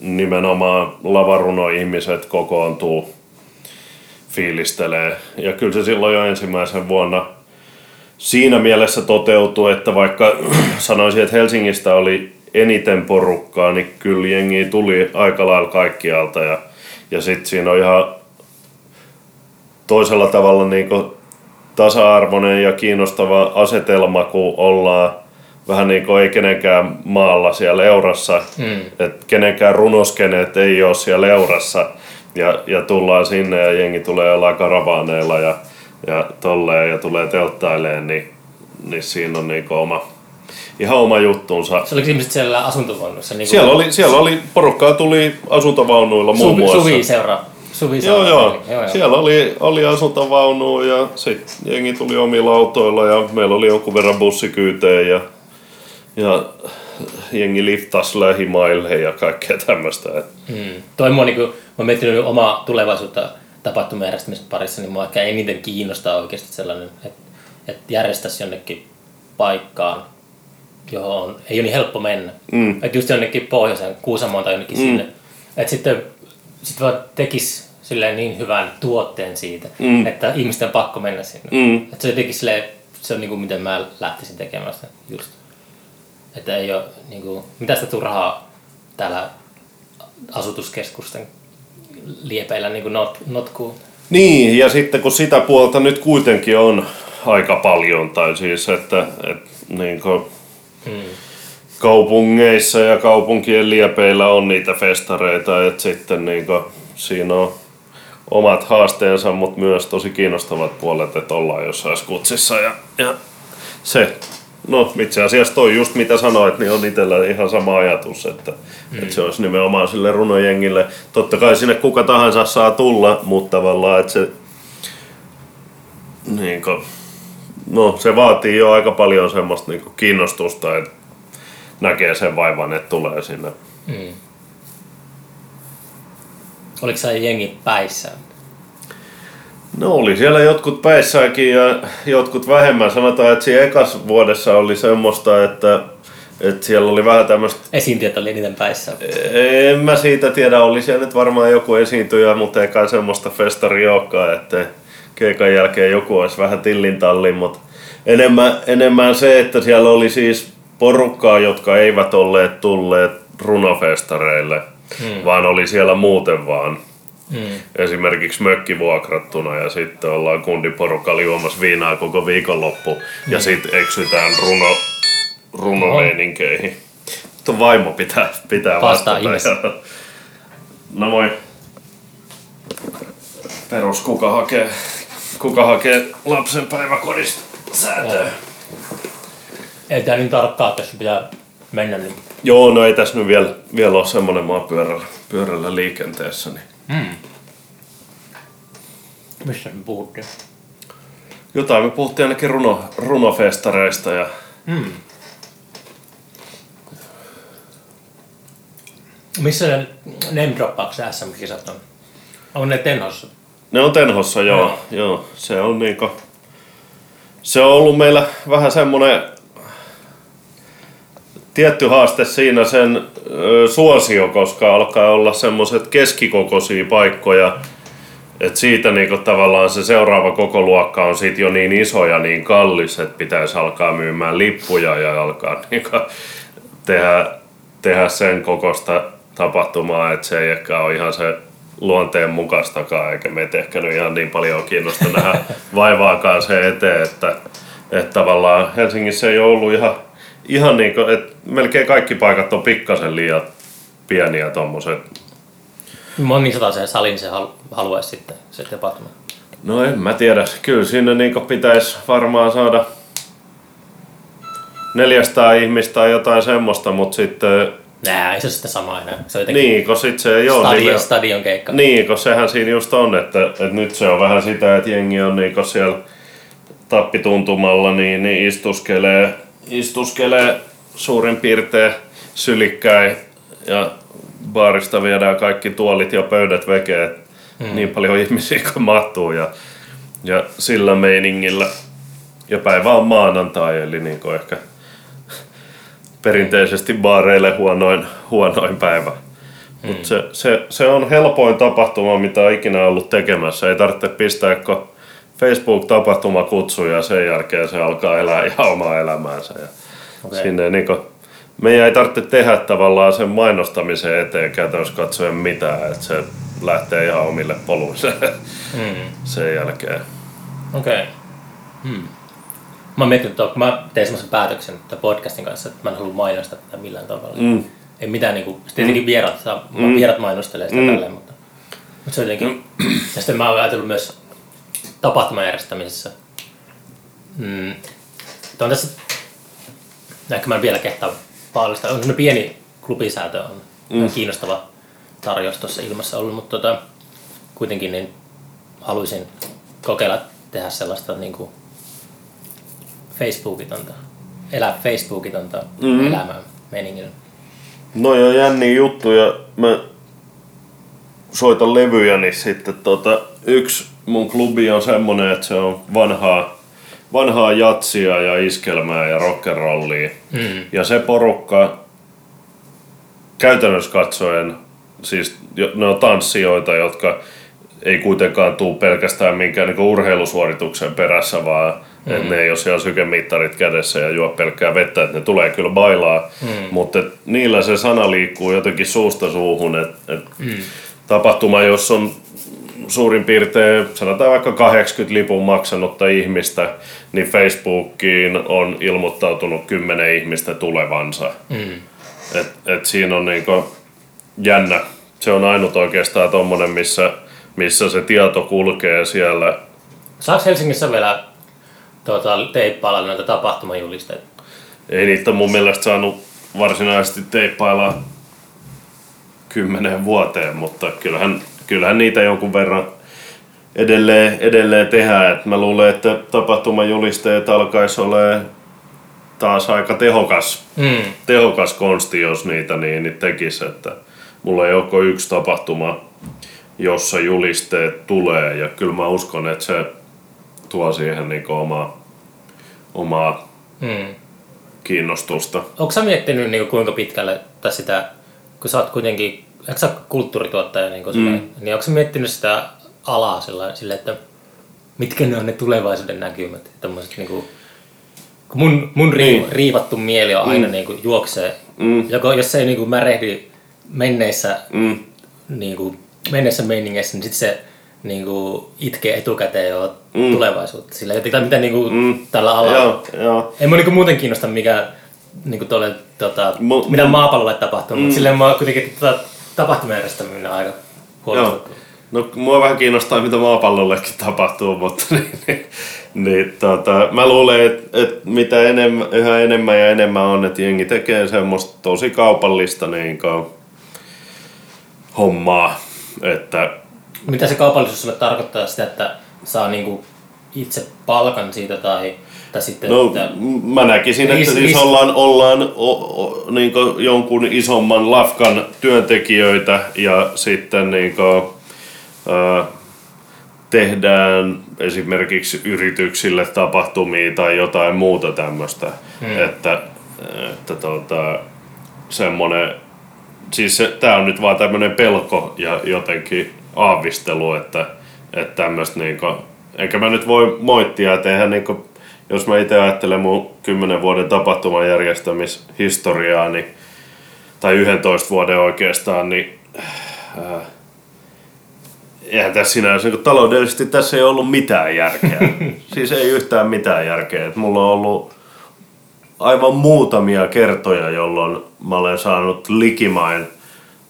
nimenomaan lavaruno-ihmiset kokoontuu fiilistelee. Ja kyllä se silloin jo ensimmäisen vuonna siinä mielessä toteutuu, että vaikka sanoisin, että Helsingistä oli eniten porukkaa, niin kyllä jengi tuli aika lailla kaikkialta ja, ja sitten siinä on ihan toisella tavalla niin tasa-arvoinen ja kiinnostava asetelma, kun ollaan vähän niin kuin ei kenenkään maalla siellä Eurassa, mm. että kenenkään runoskeneet ei ole siellä Eurassa ja, ja tullaan sinne ja jengi tulee jollain karavaaneilla ja ja tolleen ja tulee telttaileen, niin, niin siinä on niinku oma, ihan oma juttuunsa. Se oliko ihmiset siellä asuntovaunuissa? Niin siellä, oli, siellä oli, porukkaa tuli asuntovaunuilla muun muassa. Suvi seuraa. Suvi joo, joo. joo, joo. Siellä oli, oli asuntovaunu ja sitten jengi tuli omilla autoilla ja meillä oli jonkun verran bussikyyteen ja, ja jengi liftas lähimaille ja kaikkea tämmöistä. Mm. Toi mua, niin kuin, mä oon miettinyt omaa tulevaisuutta tapahtumien järjestämisen parissa, niin mua ehkä eniten kiinnostaa oikeasti sellainen, että, että järjestäisi jonnekin paikkaan, johon ei ole niin helppo mennä. Mm. Että just jonnekin pohjoiseen, Kuusamoon tai jonnekin mm. sinne. Että sitten sit vaan tekisi silleen niin hyvän tuotteen siitä, mm. että ihmisten on pakko mennä sinne. Mm. Että se jotenkin silleen, se on niin kuin miten mä lähtisin tekemään sitä just. Että ei ole niin kuin, mitä sitä turhaa täällä asutuskeskusten liepeillä niin kuin not, notkuu. Niin, ja sitten kun sitä puolta nyt kuitenkin on aika paljon, tai siis että, että niin kuin hmm. kaupungeissa ja kaupunkien liepeillä on niitä festareita, että sitten niin kuin, siinä on omat haasteensa, mutta myös tosi kiinnostavat puolet, että ollaan jossain skutsissa ja, ja se No itse asiassa toi just mitä sanoit, niin on itsellä ihan sama ajatus, että, mm. että se olisi nimenomaan sille runojengille. Totta kai sinne kuka tahansa saa tulla, mutta tavallaan, että se, niin kuin, no, se vaatii jo aika paljon semmoista niin kuin kiinnostusta, että näkee sen vaivan, että tulee sinne. Mm. Oliko se jengi päissä? No oli siellä jotkut päissäkin ja jotkut vähemmän. Sanotaan, että siinä ekas vuodessa oli semmoista, että, että siellä oli vähän tämmöistä... Esiintyjät oli eniten päissä. En mä siitä tiedä, oli siellä nyt varmaan joku esiintyjä, mutta eikä semmoista festari olekaan, että keikan jälkeen joku olisi vähän tillintalli, mutta enemmän, enemmän se, että siellä oli siis porukkaa, jotka eivät olleet tulleet runofestareille, hmm. vaan oli siellä muuten vaan Mm. Esimerkiksi mökki vuokrattuna ja sitten ollaan kundiporukka juomassa viinaa koko viikonloppu mm. ja sitten eksytään runo, runomeininkeihin. Tuo vaimo pitää, pitää vastata. Ja... No moi. Perus kuka hakee, kuka hakee lapsen päiväkodista säätöä. Ei tää niin tarkkaa, että tässä pitää mennä. Niin... Joo, no ei tässä nyt vielä, vielä ole semmonen maa pyörällä, pyörällä liikenteessä. Niin Mm. Mistä me puhuttiin? Jotain me puhuttiin ainakin runo, runofestareista ja mm. Missä ne name droppaukset SM-kisat on? On ne Tenhossa? Ne on Tenhossa, joo. No. joo. Se on niinku... Se on ollut meillä vähän semmonen tietty haaste siinä sen ö, suosio, koska alkaa olla semmoiset keskikokoisia paikkoja, että siitä niinku tavallaan se seuraava koko luokka on sit jo niin iso ja niin kallis, että pitäisi alkaa myymään lippuja ja alkaa niinku tehdä, tehdä sen kokosta tapahtumaa, että se ei ehkä ole ihan se luonteen mukaistakaan, eikä meitä ehkä nyt ihan niin paljon kiinnosta nähdä vaivaakaan se eteen, että, että tavallaan Helsingissä ei ole ollut ihan ihan niin kuin, että melkein kaikki paikat on pikkasen liian pieniä tommoset. Moni sen salin se haluaisi sitten se tapahtuma? No en mä tiedä. Kyllä sinne niin pitäisi varmaan saada 400 ihmistä tai jotain semmoista, mutta sitten... Nää, ei se sitä samaa enää. Se on niin, kun sit se ei ole... Stadion, niin, stadion keikka. Niin, kun sehän siinä just on, että, että nyt se on vähän sitä, että jengi on niin siellä tappituntumalla, niin, niin istuskelee istuskelee suurin piirtein sylikkäin ja baarista viedään kaikki tuolit ja pöydät vekee. Hmm. Niin paljon ihmisiä kuin mahtuu ja, ja sillä meiningillä. Ja päivä on maanantai, eli niin kuin ehkä perinteisesti baareille huonoin, huonoin päivä. Hmm. Mutta se, se, se, on helpoin tapahtuma, mitä on ikinä ollut tekemässä. Ei tarvitse pistää, kun Facebook-tapahtuma kutsuu ja sen jälkeen se alkaa elää ihan omaa elämäänsä. Ja Okay. Sinne, niin kuin, meidän ei tarvitse tehdä tavallaan sen mainostamisen eteen käytännössä katsoen mitään, että se lähtee ihan omille poluille mm. sen jälkeen. Okei. Okay. Hmm. Mä mietin, että mä tein semmoisen päätöksen että podcastin kanssa, että mä en halua mainostaa tätä millään tavalla. Mm. Ei mitään, niin kuin, tietenkin mm. vierat, saa, mm. vierat mainostelee sitä mm. tälleen, mutta, mutta se on jotenkin, mm. ja sitten mä oon ajatellut myös tapahtuman järjestämisessä. Mm. on tässä ehkä mä en vielä kehtaa paallista. On semmoinen pieni klubisäätö, on mm. kiinnostava tarjous tuossa ilmassa ollut, mutta tota, kuitenkin niin haluaisin kokeilla tehdä sellaista niin kuin Facebookitonta, elää Facebookitonta mm. elämää meningillä. No joo, jänni juttu ja mä soitan levyjä, niin sitten tota, yksi mun klubi on semmonen, että se on vanhaa vanhaa jatsia ja iskelmää ja rock'n'rollia. Mm. Ja se porukka käytännössä katsoen, siis ne on tanssijoita, jotka ei kuitenkaan tule pelkästään minkään niin urheilusuorituksen perässä, vaan mm. että ne ei ole siellä sykemittarit kädessä ja juo pelkkää vettä, että ne tulee kyllä bailaa, mm. mutta niillä se sana liikkuu jotenkin suusta suuhun, että et mm. tapahtuma, jos on suurin piirtein, sanotaan vaikka 80 lipun maksanutta ihmistä, niin Facebookiin on ilmoittautunut 10 ihmistä tulevansa. Mm. Et, et siinä on niinku jännä. Se on ainut oikeastaan tommonen, missä, missä se tieto kulkee siellä. Saako Helsingissä vielä tota, teippailla noita tapahtumajulisteita? Ei niitä mun mielestä saanut varsinaisesti teippailla kymmeneen vuoteen, mutta kyllähän, kyllähän niitä jonkun verran edelleen, edelleen tehdään. Et mä luulen, että tapahtumajulisteet alkaisi olemaan taas aika tehokas, Mm. tehokas konsti, jos niitä niin, niin tekisi. Että mulla ei ole yksi tapahtuma, jossa julisteet tulee. Ja kyllä mä uskon, että se tuo siihen niin omaa, omaa Mm. kiinnostusta. Onko sä miettinyt niin kuinka pitkälle sitä, kun sä oot kuitenkin, eikö sä kulttuurituottaja, niin, kuin mm. niin onko sä miettinyt sitä alaa sillä, sillä, että mitkä ne on ne tulevaisuuden näkymät? Tämmöiset, niin kuin, kun mun, mun Niin. riivattu mieli on aina mm. niin kuin, juoksee, Mm. joko jos se ei niin kuin, märehdi menneissä, Mm. niin kuin, menneissä meiningeissä, niin sitten se niin kuin, itkee etukäteen jo mm. tulevaisuutta. Sillä jotenkin, mitä niin kuin, mm. tällä alalla Joo, joo. ei mua niinku muuten kiinnosta mikä niinku tuolle, tota, Mu- mitä mu- maapallolle tapahtuu, mm. mutta silleen mua kuitenkin tota, tapahtumajärjestäminen aika Joo. huolestuttavaa. No mua vähän kiinnostaa, mitä maapallollekin tapahtuu, mutta niin, niin, niin tota, mä luulen, että, että mitä enemmän, yhä enemmän ja enemmän on, että jengi tekee semmoista tosi kaupallista niin kuin, hommaa, että Mitä se kaupallisuus sulle tarkoittaa sitä, että saa niinku itse palkan siitä tai, tai sitten, No, että, mä näkisin, että Ris- siis ris- ollaan, ollaan o, o, niin jonkun isomman lafkan työntekijöitä ja sitten niin kuin, ö, tehdään esimerkiksi yrityksille tapahtumia tai jotain muuta tämmöistä. Hmm. Että, että tota, semmoinen, siis se, tää on nyt vaan tämmöinen pelko ja jotenkin aavistelu, että, että tämmöistä niinku, enkä mä nyt voi moittia, että eihän niinku, jos mä itse ajattelen mun 10 vuoden tapahtuman järjestämishistoriaa, niin, tai 11 vuoden oikeastaan, niin äh, eihän tässä sinänsä niin taloudellisesti tässä ei ollut mitään järkeä. siis ei yhtään mitään järkeä. Et mulla on ollut aivan muutamia kertoja, jolloin mä olen saanut likimain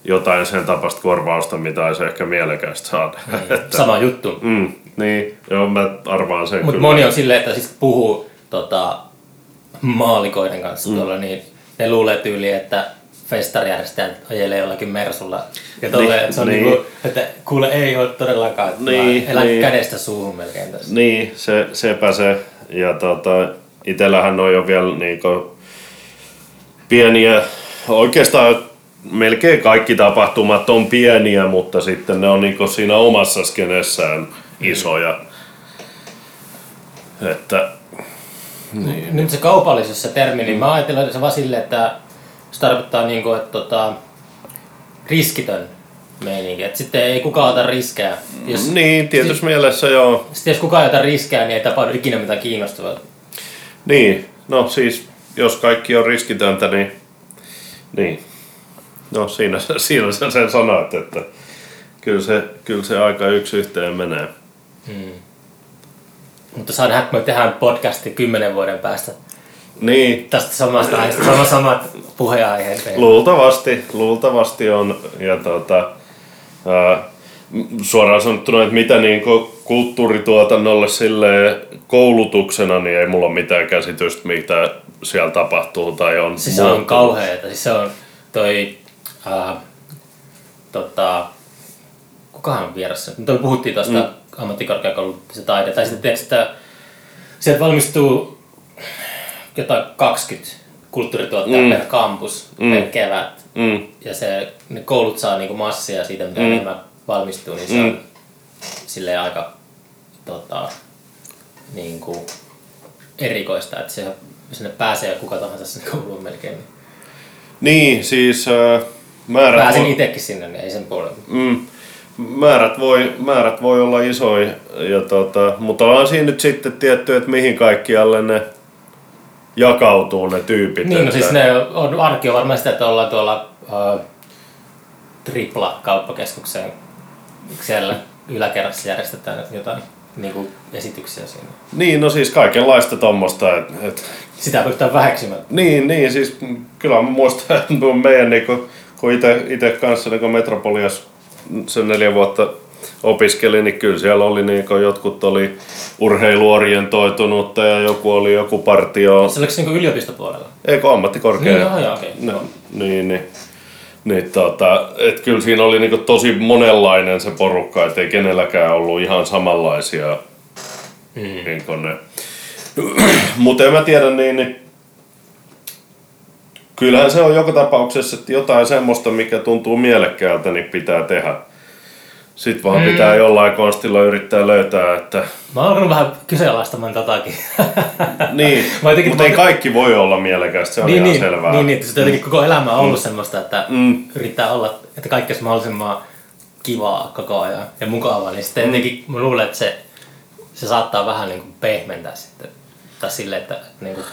jotain sen tapasta korvausta, mitä olisi ehkä mielekästä saada. Että- sama juttu. mm, niin, joo, mä arvaan sen Mutta moni on silleen, että siis puhuu tota, maalikoiden kanssa mm. tuolla, niin ne luulee tyyliin, että festarijärjestäjät ajelee jollakin Mersulla. Ja tolle, Niin, se on niin. niinku, että kuule ei ole todellakaan, Niin, mä elän niin. kädestä suuhun melkein tässä. Niin, se, sepä se. Ja tota, itellähän on jo vielä niinku pieniä, oikeastaan melkein kaikki tapahtumat on pieniä, mutta sitten ne on niinku siinä omassa skenessään isoja. Että Niin. Nyt se kaupallisuus, se termi, niin mä ajattelen se vaan silleen, että se tarkoittaa niinku, että tota, riskitön meininki. Että sitten ei kukaan ota riskejä. Jos, niin, tietyssä mielessä joo. sitten jos kukaan ei ota riskejä, niin ei tapahdu ikinä mitään kiinnostavaa. Niin, no siis jos kaikki on riskitöntä, niin, niin. No siinä, siinä sä sen sanoit, että kyllä se, kyllä se aika yksi yhteen menee. Mutta saa nähdä, kun me tehdään podcasti kymmenen vuoden päästä Niin, tästä samasta aiheesta, sama samat puheenaiheet. luultavasti, luultavasti on. Ja tota, ää, suoraan sanottuna, että mitä niin kulttuurituotannolle sille koulutuksena, niin ei mulla ole mitään käsitystä, mitä siellä tapahtuu tai on Siis se on kauheeta. Siis se on toi... Ää, tota, kukahan on vieressä? Nyt puhuttiin tuosta mm. ammattikorkeakoulun se taide. Tai sitten tiedätkö, että sieltä valmistuu jotain 20 kulttuurituottajaa mm. per kampus mm. per kevät. Mm. Ja se, ne koulut saa niinku massia siitä, mitä mm. enemmän valmistuu, niin se Mm. on silleen aika tota, niinku, erikoista, että se, sinne pääsee kuka tahansa sinne kouluun melkein. Niin. Niin, siis äh, määrät, Pääsin voi, itsekin sinne, niin ei sen puolella. mm, määrät, voi, määrät voi olla isoja, ja tota, mutta on siinä nyt sitten tietty, että mihin kaikkialle ne jakautuu ne tyypit. Niin, no että- siis ne on, arki on varmaan sitä, että ollaan tuolla uh, tripla kauppakeskukseen. Siellä yläkerrassa järjestetään jotain niin kuin esityksiä siinä. Niin, no siis kaikenlaista tommosta. Et, et, Sitä pystytään väheksymään. niin, niin, siis kyllä mä muistan, että meidän niinku, kun ite kanssa niinku Metropolias sen neljä vuotta opiskelin, niin kyllä siellä oli niin jotkut oli urheiluorientoitunutta ja joku oli joku partio. Se oliko se niin yliopistopuolella? Eikö ammattikorkea? Niin, joo, joo, okei. No, niin, niin. Niin, tota, et kyllä siinä oli niinku tosi monenlainen se porukka, ettei kenelläkään ollut ihan samanlaisia mm. niin ne. Mutta en mä tiedä niin, niin kyllähän se on joka tapauksessa, että jotain semmoista, mikä tuntuu mielekkäältä, niin pitää tehdä. Sitten vaan mm. pitää jollain konstilla yrittää löytää, että... Mä oon vähän kyseenalaistamaan totakin. niin, mutta ei kaikki voi olla mielekästä, se on niin, ihan niin, selvää. Niin, niin että jotenkin koko elämä on ollut mm. semmoista, että mm. yrittää olla, että kaikki olisi mahdollisimman kivaa koko ajan ja mukavaa, niin sitten mm. jotenkin mä luulen, että se, se saattaa vähän niin kuin pehmentää sitten. Tai silleen, että niin kuin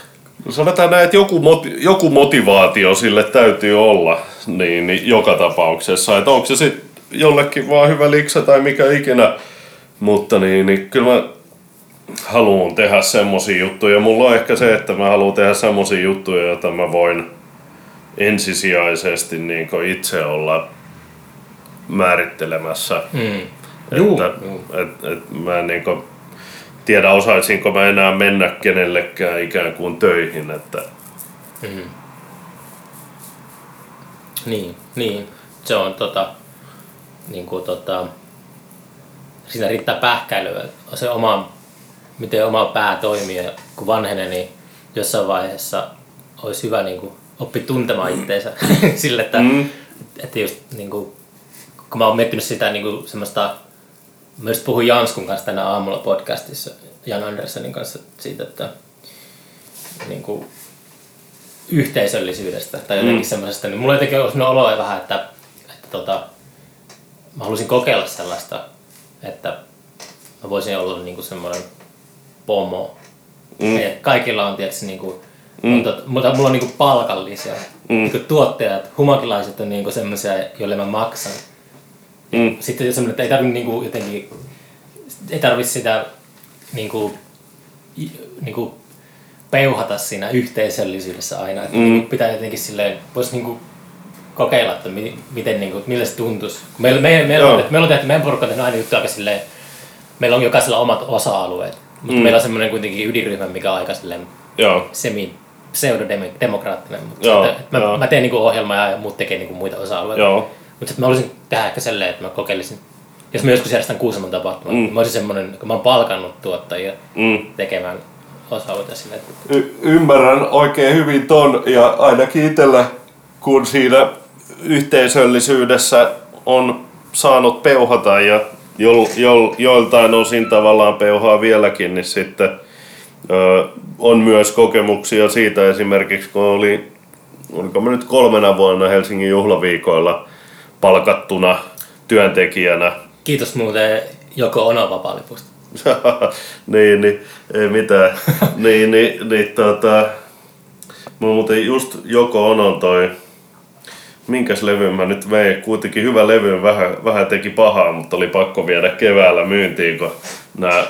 sanotaan näin, että joku, moti, joku motivaatio sille täytyy olla niin, niin joka tapauksessa. Että onko se sitten jollekin vaan hyvä liksa tai mikä ikinä. Mutta niin, niin kyllä mä haluan tehdä semmosia juttuja. Mulla on ehkä se, että mä haluan tehdä semmosia juttuja, joita mä voin ensisijaisesti niin itse olla määrittelemässä. Mm. Että, et, et mä en niin tiedä osaisinko mä enää mennä kenellekään ikään kuin töihin. Että... Mm. Niin, niin. Se on tota, niin kuin, tota, siinä riittää pähkäilyä. Se oma, miten oma pää toimii ja kun vanhenee, niin jossain vaiheessa olisi hyvä niin kuin, oppi tuntemaan itteensä sille, että, mm. että just, niin kuin, kun mä oon miettinyt sitä niin kuin, semmoista myös puhuin Janskun kanssa tänä aamulla podcastissa, Jan Anderssonin kanssa siitä, että niin kuin, yhteisöllisyydestä tai jotenkin mm. semmoisesta, niin mulla jotenkin ollut olo vähän, että, että tota, mä halusin kokeilla sellaista, että mä voisin olla niin kuin semmoinen pomo. Mm. Ja kaikilla on tietysti niin kuin, mm. mutta, mutta mulla on niin kuin palkallisia. Mm. Niin kuin tuottajat, humakilaiset on niin kuin semmoisia, joille mä maksan. Mm. Sitten semmoinen, että ei tarvitse niin kuin jotenkin, ei tarvitse sitä niin kuin, niin kuin peuhata siinä yhteisöllisyydessä aina. Että mm. niin pitää jotenkin silleen, voisi niin kuin kokeilla, että miten, niin kuin, millä se tuntuisi. Meillä, me, me, on, meillä on tehty, meidän porukka on tehnyt aina juttuja aika silleen, meillä on jokaisella omat osa-alueet, mutta mm. meillä on semmoinen kuitenkin ydinryhmä, mikä on aika silleen Joo. semi pseudodemokraattinen. Mutta Joo, että, että mä, mä, teen niin kuin ohjelmaa ja muut tekee niin kuin muita osa-alueita. Joo. Mutta mä haluaisin tehdä ehkä silleen, että mä kokeilisin jos mä joskus järjestän Kuusamon tapahtuman, mm. mä olisin semmoinen, kun mä oon palkannut tuottajia mm. tekemään osa-alueita sinne. Y- ymmärrän oikein hyvin ton ja ainakin itsellä, kun siinä yhteisöllisyydessä on saanut peuhata ja jo, jo, joiltain osin tavallaan peuhaa vieläkin, niin sitten ö, on myös kokemuksia siitä esimerkiksi, kun oli, oliko mä nyt kolmena vuonna Helsingin juhlaviikoilla palkattuna työntekijänä. Kiitos muuten Joko Ono vapaalipusta. niin, niin, ei mitään. niin, niin, niin tota, mulla muuten just Joko Onon toi minkäs levy mä nyt vein. Kuitenkin hyvä levy, vähän, vähän teki pahaa, mutta oli pakko viedä keväällä myyntiin, kun nämä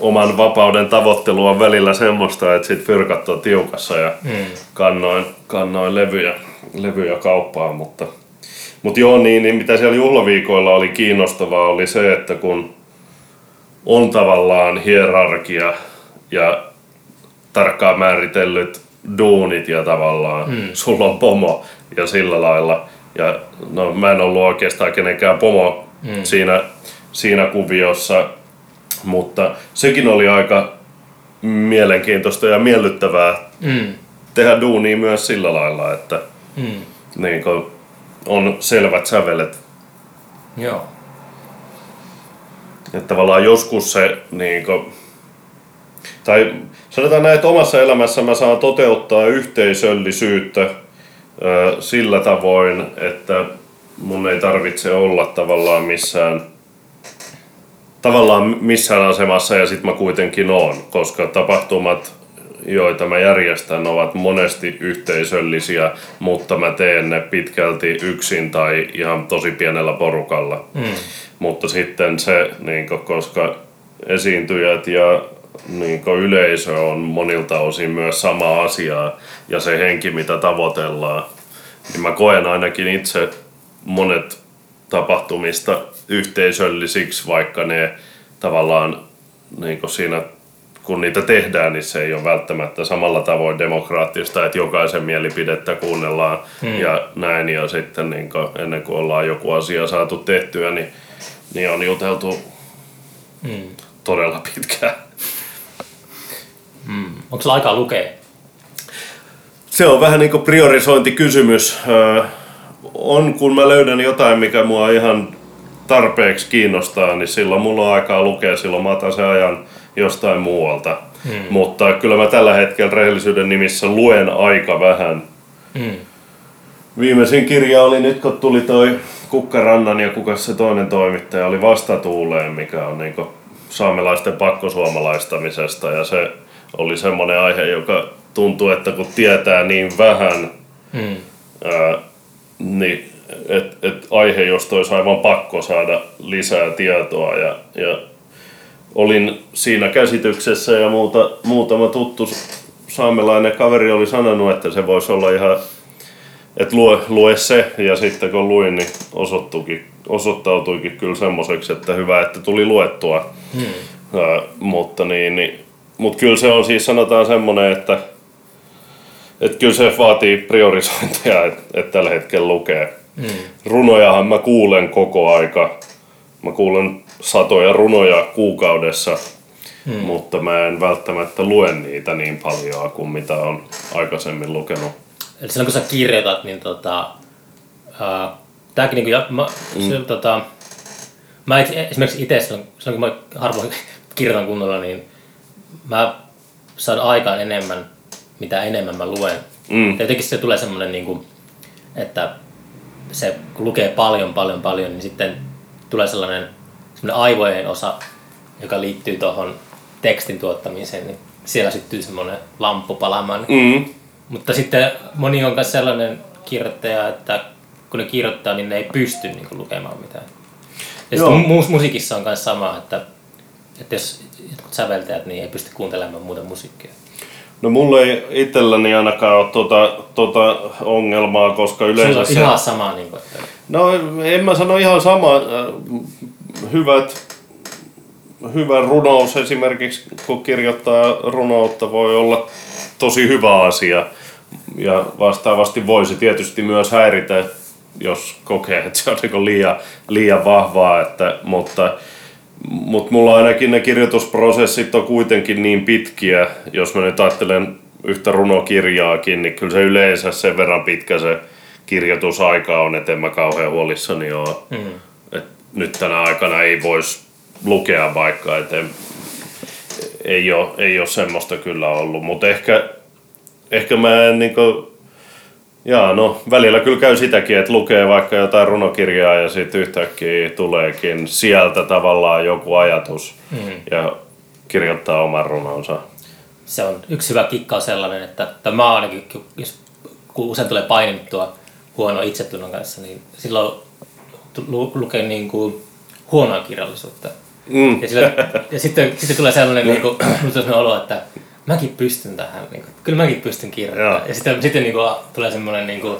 oman vapauden tavoittelu on välillä semmoista, että sit fyrkat on tiukassa ja mm. kannoin, kannoin levyjä, levyjä kauppaan, mutta mutta joo, niin, niin mitä siellä juhlaviikoilla oli kiinnostavaa oli se, että kun on tavallaan hierarkia ja tarkkaan määritellyt duunit ja tavallaan mm. sulla on pomo ja sillä lailla. Ja no, mä en ollut oikeastaan kenenkään pomo mm. siinä, siinä kuviossa, mutta sekin oli aika mielenkiintoista ja miellyttävää mm. tehdä duunia myös sillä lailla, että mm. niin kun on selvät sävelet. Joo. Että tavallaan joskus se niin kuin, tai sanotaan näin, että omassa elämässä mä saan toteuttaa yhteisöllisyyttä sillä tavoin, että mun ei tarvitse olla tavallaan missään tavallaan missään asemassa ja sitten mä kuitenkin oon, koska tapahtumat, joita mä järjestän, ovat monesti yhteisöllisiä, mutta mä teen ne pitkälti yksin tai ihan tosi pienellä porukalla. Mm. Mutta sitten se, niin koska esiintyjät ja niin yleisö on monilta osin myös sama asia ja se henki, mitä tavoitellaan, niin mä koen ainakin itse monet tapahtumista yhteisöllisiksi, vaikka ne tavallaan niin siinä kun niitä tehdään, niin se ei ole välttämättä samalla tavoin demokraattista, että jokaisen mielipidettä kuunnellaan hmm. ja näin. Ja sitten niin kuin, ennen kuin ollaan joku asia saatu tehtyä, niin, niin on juteltu hmm. todella pitkään. Hmm. Onko sulla aikaa lukea? Se on vähän niin kuin priorisointikysymys. On, kun mä löydän jotain, mikä mua ihan tarpeeksi kiinnostaa, niin silloin mulla on aikaa lukea, silloin mä otan sen ajan jostain muualta. Hmm. Mutta kyllä mä tällä hetkellä rehellisyyden nimissä luen aika vähän. Hmm. Viimeisin kirja oli nyt, kun tuli toi Kukkarannan ja kuka se toinen toimittaja oli Vastatuuleen, mikä on niin saamelaisten pakkosuomalaistamisesta. Ja se oli semmoinen aihe, joka tuntuu, että kun tietää niin vähän, hmm. ää, niin et, et aihe, josta olisi aivan pakko saada lisää tietoa. Ja, ja olin siinä käsityksessä ja muuta, muutama tuttu saamelainen kaveri oli sanonut, että se voisi olla ihan, että lue, lue se ja sitten kun luin, niin osoittuikin, osoittautuikin kyllä semmoiseksi, että hyvä, että tuli luettua. Hmm. Uh, mutta niin, niin, mutta kyllä se on siis sanotaan semmoinen, että että kyllä se vaatii priorisointia, että, että tällä hetkellä lukee. Hmm. Runojahan mä kuulen koko aika. Mä kuulen satoja runoja kuukaudessa, hmm. mutta mä en välttämättä lue niitä niin paljon kuin mitä on aikaisemmin lukenut. Eli silloin kun sä kirjoitat, niin tota, uh, tääkin niinku, mä, mm. se, tota, mä et, esimerkiksi itse silloin, silloin, kun mä harvoin kirjoitan kunnolla, niin mä saan aikaan enemmän, mitä enemmän mä luen. Mm. Ja jotenkin se tulee semmoinen, niin kuin, että se kun lukee paljon, paljon, paljon, niin sitten tulee sellainen aivojen osa, joka liittyy tuohon tekstin tuottamiseen, niin siellä syttyy semmoinen lamppu palaamaan. Mm. Mutta sitten moni on myös sellainen kirjoittaja, että kun ne kirjoittaa, niin ne ei pysty niin kuin, lukemaan mitään. Ja Joo. sitten mu- musiikissa on myös sama, että, että jos jotkut säveltäjät niin ei pysty kuuntelemaan muuta musiikkia. No mulla ei itselläni ainakaan ole tuota, tuota ongelmaa, koska yleensä se... on ihan sama. Niin kuin, että... No en mä sano ihan sama hyvät, hyvä runous esimerkiksi, kun kirjoittaa runoutta, voi olla tosi hyvä asia. Ja vastaavasti voisi tietysti myös häiritä, jos kokee, että se on niin liian, liian vahvaa. Että, mutta, mutta mulla ainakin ne kirjoitusprosessit on kuitenkin niin pitkiä, jos mä nyt ajattelen yhtä runokirjaakin, niin kyllä se yleensä sen verran pitkä se kirjoitusaika on, että en mä kauhean huolissani ole. Mm nyt tänä aikana ei voisi lukea vaikka, että ei ole, ei ole semmoista kyllä ollut, mutta ehkä, ehkä mä en niin kuin, jaa, no välillä kyllä käy sitäkin, että lukee vaikka jotain runokirjaa ja sitten yhtäkkiä tuleekin sieltä tavallaan joku ajatus mm. ja kirjoittaa oman runonsa. Se on yksi hyvä kikka on sellainen, että, että mä ainakin, jos usein tulee painittua huono itsetunnon kanssa, niin silloin lukee niin kuin huonoa kirjallisuutta. Mm. Ja, sillä, ja sitten, sitten tulee sellainen niin kuin, olo, että mäkin pystyn tähän, niin kuin, kyllä mäkin pystyn kirjoittamaan. Ja sitten, sitten niin kuin, tulee semmoinen niin kuin,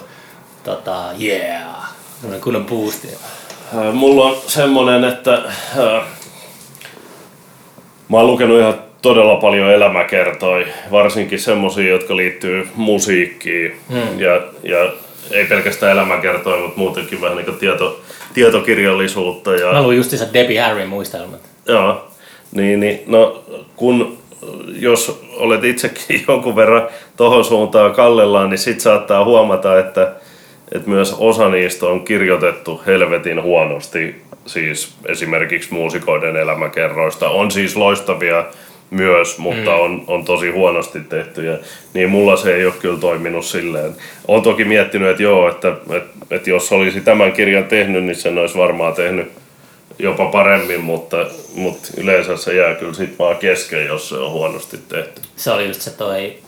tota, yeah, semmoinen kunnon boosti. Äh, mulla on semmoinen, että äh, mä oon lukenut ihan todella paljon elämäkertoja, varsinkin semmoisia, jotka liittyy musiikkiin hmm. ja, ja ei pelkästään elämäkertoja, mutta muutenkin vähän niin tieto, tietokirjallisuutta. Ja... Mä luin justiinsa Debbie Harry muistelmat. Joo, niin, niin no kun jos olet itsekin jonkun verran tohon suuntaan kallellaan, niin sit saattaa huomata, että, että myös osa niistä on kirjoitettu helvetin huonosti, siis esimerkiksi muusikoiden elämäkerroista. On siis loistavia myös, mutta mm. on, on tosi huonosti tehty. Ja, niin mulla se ei ole kyllä toiminut silleen. Olen toki miettinyt, että joo, että, että, että jos olisi tämän kirjan tehnyt, niin sen olisi varmaan tehnyt jopa paremmin, mutta, mutta yleensä se jää kyllä sit vaan kesken, jos se on huonosti tehty. Se oli just se toi,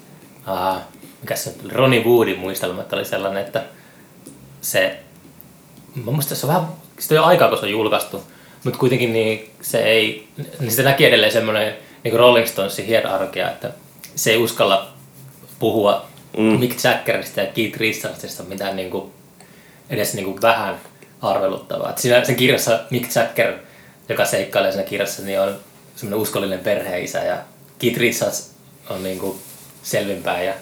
uh, mikä se Ronnie Woodin muistelmat oli sellainen, että se, mä muistan, se on vähän, sitä jo aikaa, kun se on julkaistu, mutta kuitenkin niin se ei, niin se näki edelleen semmoinen niin Rolling Stonesin hierarkia, että se ei uskalla puhua mm. Mick Jaggerista ja Keith Richardsista mitään niin kuin, edes niin kuin vähän arveluttavaa. Siinä, sen kirjassa Mick Jagger, joka seikkailee siinä kirjassa, niin on semmoinen uskollinen perheisä ja Keith Richards on niin kuin selvinpäin ja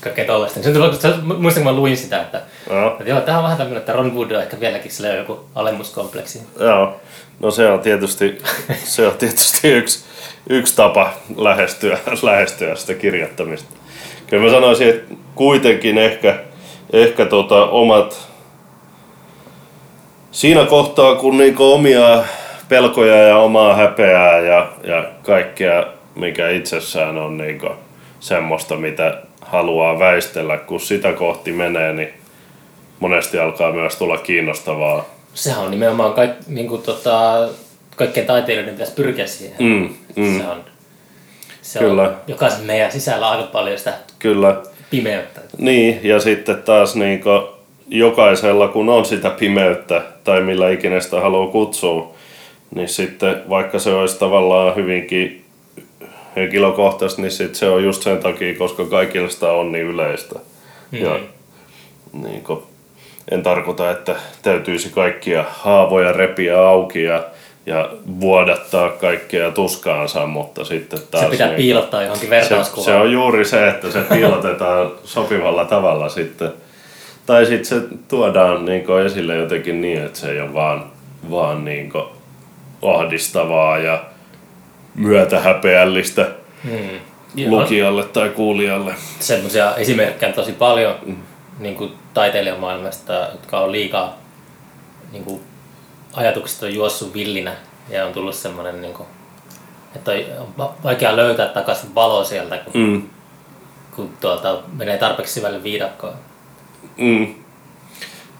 kaikkea tollaista. Se tuli, se, muistan, kun mä luin sitä, että, Joo. että joo, tämä on vähän tämmöinen, että Ron Wood on ehkä vieläkin sillä joku alemmuskompleksi. Joo. No se on tietysti, se on tietysti yksi, yksi tapa lähestyä, lähestyä sitä kirjoittamista. Kyllä mä sanoisin, että kuitenkin ehkä, ehkä tota omat... Siinä kohtaa, kun niinku omia pelkoja ja omaa häpeää ja, ja kaikkea, mikä itsessään on niinku semmoista, mitä haluaa väistellä, kun sitä kohti menee, niin monesti alkaa myös tulla kiinnostavaa Sehän on nimenomaan kaik, niin kuin, tota, kaikkien taiteilijoiden pitäisi pyrkiä siihen. Mm, mm. Se on, se Kyllä. on jokaisen meidän sisällä aika paljon sitä Kyllä. pimeyttä. Niin, ja sitten taas niin jokaisella, kun on sitä pimeyttä, tai millä ikinä sitä haluaa kutsua, niin sitten vaikka se olisi tavallaan hyvinkin henkilökohtaisesti, niin sitten se on just sen takia, koska kaikilla sitä on niin yleistä. Mm. Ja niin kuin, en tarkoita, että täytyisi kaikkia haavoja repiä auki ja, ja vuodattaa kaikkea tuskaansa, mutta sitten taas... Se pitää niin, piilottaa johonkin se, vertauskuvaan. se on juuri se, että se piilotetaan sopivalla tavalla sitten. Tai sitten se tuodaan niin esille jotenkin niin, että se ei ole vaan, vaan niin ahdistavaa ja myötähäpeällistä Mm. lukijalle tai kuulijalle. Semmoisia esimerkkejä on tosi paljon niin kuin taiteilijamaailmasta, jotka on liikaa niin kuin, ajatukset on juossut villinä ja on tullut semmoinen, niin kuin, että on va- vaikea löytää takaisin valoa sieltä, kun, Mm. kun tuota, menee tarpeeksi syvälle viidakkoon. Mm.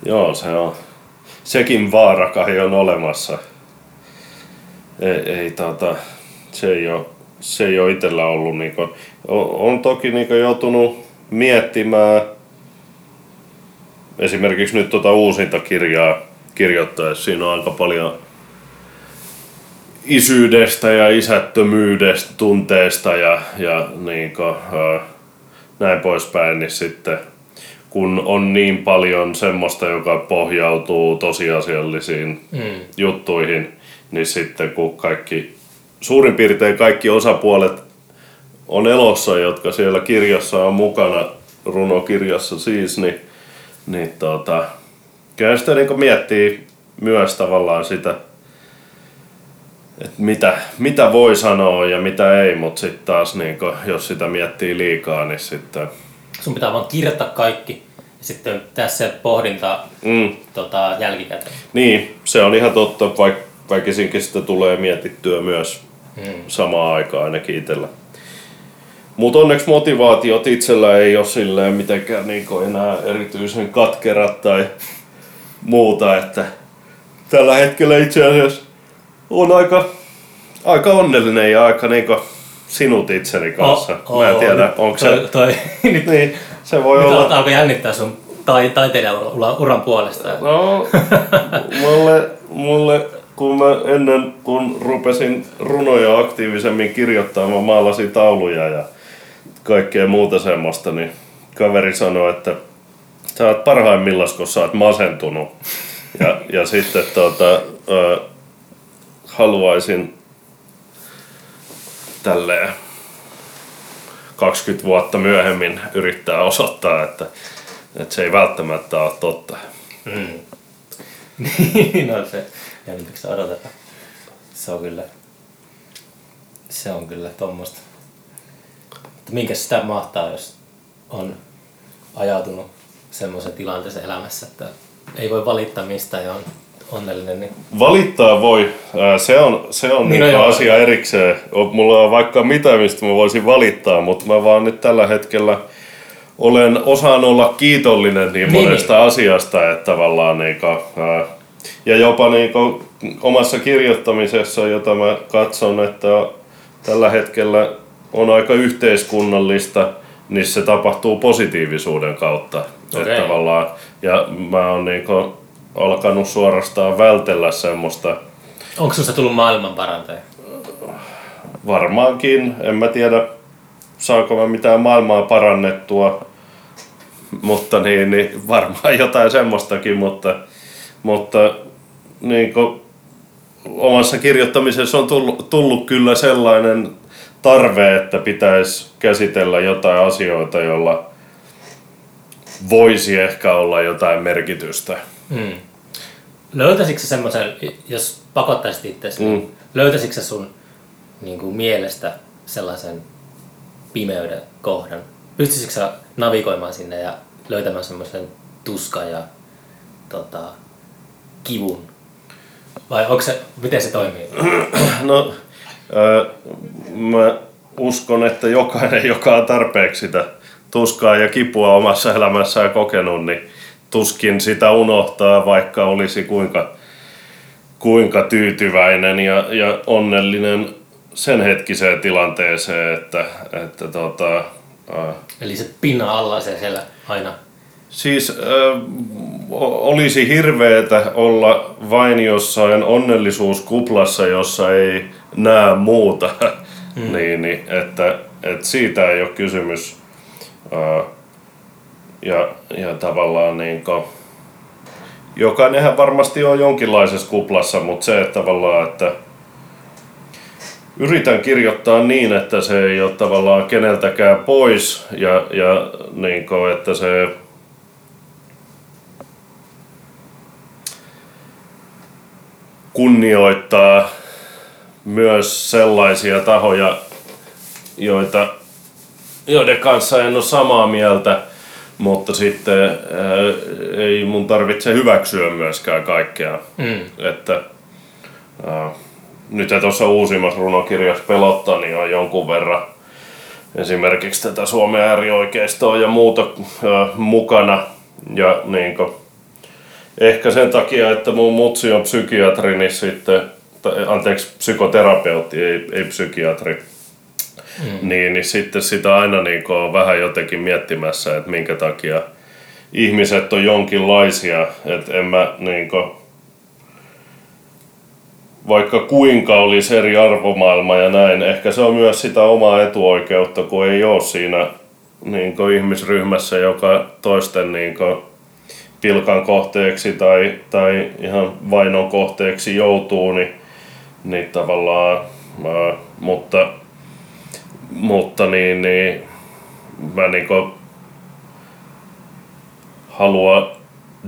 Joo, se on. Sekin vaara kai on olemassa. Ei, ei tota, se ei ole, se ei ole itsellä ollut niinku, on, on toki niinku joutunut miettimään esimerkiksi nyt tuota uusinta kirjaa kirjoittaessa siinä on aika paljon isyydestä ja isättömyydestä, tunteesta ja, ja niinku, ää, näin poispäin, niin sitten kun on niin paljon semmoista, joka pohjautuu tosiasiallisiin Mm. juttuihin, niin sitten kun kaikki, suurin piirtein kaikki osapuolet on elossa, jotka siellä kirjassa on mukana, runokirjassa siis, niin, niin tota, kyllä sitä niin miettii myös tavallaan sitä, että mitä, mitä voi sanoa ja mitä ei, mutta sitten taas niin jos sitä miettii liikaa, niin sitten Sun pitää vaan kirjoittaa kaikki ja sitten tehdä se pohdinta mm, tota, jälkikäteen. Niin, se on ihan totta, vaikka väkisinkin sitä tulee mietittyä myös Mm. samaan aikaan ainakin itsellä. Mutta onneksi motivaatiot itsellä ei ole silleen mitenkään niinku enää erityisen katkerat tai muuta, että tällä hetkellä itse asiassa on aika, aika onnellinen ja aika niinku sinut itseni kanssa. Oh, Mä en oh, tiedä, nyt onko toi, se... Toi, nyt, Niin, se voi nyt olla... alkaa jännittää sun tai, taiteilijan ura- uran puolesta. No, mulle, mulle kun mä ennen kun rupesin runoja aktiivisemmin kirjoittamaan, mä maalasin tauluja ja kaikkea muuta semmoista, niin kaveri sanoi, että sä oot parhaimmillaan, kun sä oot masentunut. Ja, ja sitten tota, ö, haluaisin tälleen 20 vuotta myöhemmin yrittää osoittaa, että, että se ei välttämättä ole totta. Niin on se. Jännityksessä odotetaan. Se on kyllä, se on kyllä tommosta. Mutta minkä sitä mahtaa, jos on ajautunut semmoisen tilanteeseen elämässä, että ei voi valittaa mistään ja on onnellinen, niin Valittaa voi. Se on, se on Niin, niin no asia erikseen. Mulla on vaikka mitä, mistä mä voisin valittaa, mutta mä vaan nyt tällä hetkellä olen osaan olla kiitollinen niin Niin, monesta asiasta, että tavallaan niinku, ja jopa niinku omassa kirjoittamisessa, jota mä katson, että tällä hetkellä on aika yhteiskunnallista, niin se tapahtuu positiivisuuden kautta. Että tavallaan, ja mä oon niinku alkanut suorastaan vältellä semmoista onko sinusta tullut maailmanparantaja? varmaankin, en mä tiedä saanko mä mitään maailmaa parannettua, mutta niin, niin varmaan jotain semmoistakin, mutta, mutta niin kuin, omassa kirjoittamisessa on tullut, tullut kyllä sellainen tarve, että pitäisi käsitellä jotain asioita, joilla voisi ehkä olla jotain merkitystä. Mm. Löytäisikö sä semmoisen, jos pakottaisit itse, mm. löytäisikö sun niin kuin mielestä sellaisen pimeyden kohdan? Pystyisikö sä navigoimaan sinne ja löytämään semmoisen tuskan ja tota, kivun? Vai onko se, miten se toimii? No, äh, mä uskon, että jokainen, joka on tarpeeksi sitä tuskaa ja kipua omassa elämässään kokenut, niin tuskin sitä unohtaa, vaikka olisi kuinka, kuinka tyytyväinen ja, ja onnellinen sen hetkiseen tilanteeseen, että, että tota, äh, Eli se pinna alla se siellä aina Siis äh, olisi hirveetä olla vain jossain onnellisuuskuplassa, jossa ei näe muuta. Mm. niin, niin, että, että siitä ei ole kysymys. Ja, ja tavallaan niin kuin, jokainenhan varmasti on jonkinlaisessa kuplassa, mutta se, että tavallaan, että yritän kirjoittaa niin, että se ei ole tavallaan keneltäkään pois ja, ja niin kuin, että se kunnioittaa myös sellaisia tahoja, joita, joiden kanssa en ole samaa mieltä, mutta sitten ää, ei mun tarvitse hyväksyä myöskään kaikkea. Mm. Että, ää, nyt tuossa uusimmassa runokirjassa pelottaa, niin on jonkun verran esimerkiksi tätä Suomen äärioikeistoa ja muuta ää, mukana. Ja niin kuin, Ehkä sen takia, että mun mutsi on psykiatri, niin sitten, anteeksi, psykoterapeutti, ei, ei psykiatri. Mm. Niin, niin sitten sitä aina niin on vähän jotenkin miettimässä, että minkä takia ihmiset on jonkinlaisia. Että en mä niin kuin, vaikka kuinka olisi eri arvomaailma ja näin, ehkä se on myös sitä omaa etuoikeutta, kun ei ole siinä niin ihmisryhmässä, joka toisten niin kuin, pilkan kohteeksi tai, tai ihan vainon kohteeksi joutuu, niin, niin tavallaan, ää, mutta, mutta niin, niin mä niin halua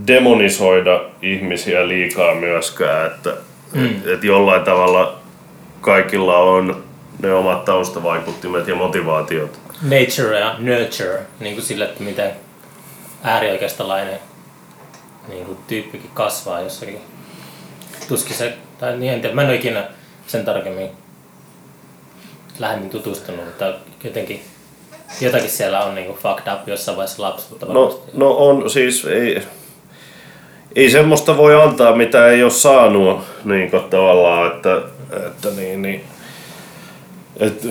demonisoida ihmisiä liikaa myöskään, että mm. et, et jollain tavalla kaikilla on ne omat taustavaikuttimet ja motivaatiot. Nature ja nurture, niin kuin sille, että miten äärioikeistolainen niin kuin tyyppikin kasvaa jossakin. Tuskin se, tai niin en tiedä, mä en ole ikinä sen tarkemmin lähemmin tutustunut, mutta jotenkin jotakin siellä on niin kuin fucked up jossain vaiheessa lapsuutta No, no on siis, ei, ei semmoista voi antaa, mitä ei ole saanut niin tavallaan, että, että niin, niin, että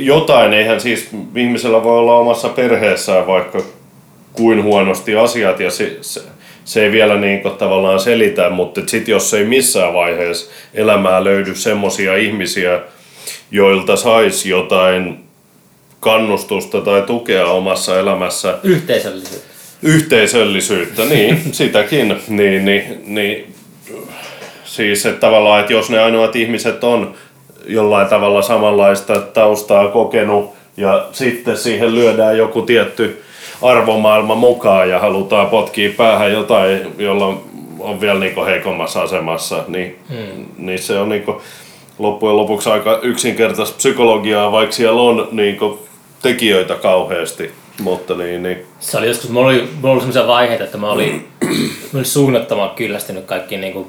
jotain, eihän siis ihmisellä voi olla omassa perheessään vaikka kuin huonosti asiat ja se, se, se ei vielä niin kuin tavallaan selitä, mutta sitten jos ei missään vaiheessa elämää löydy semmoisia ihmisiä, joilta saisi jotain kannustusta tai tukea omassa elämässä. Yhteisöllisyyttä. Yhteisöllisyyttä, niin, sitäkin. Niin, niin, niin, siis että tavallaan, että jos ne ainoat ihmiset on jollain tavalla samanlaista taustaa kokenut ja sitten siihen lyödään joku tietty arvomaailma mukaan ja halutaan potkia päähän jotain, jolla on vielä niin heikommassa asemassa, niin, hmm. niin se on niin loppujen lopuksi aika yksinkertaista psykologiaa, vaikka siellä on niin tekijöitä kauheasti. Mutta niin, niin. Se oli joskus, mulla oli, mulla oli sellaisia vaiheita, että mä olin, mä olin suunnattoman kyllästynyt kaikkiin niin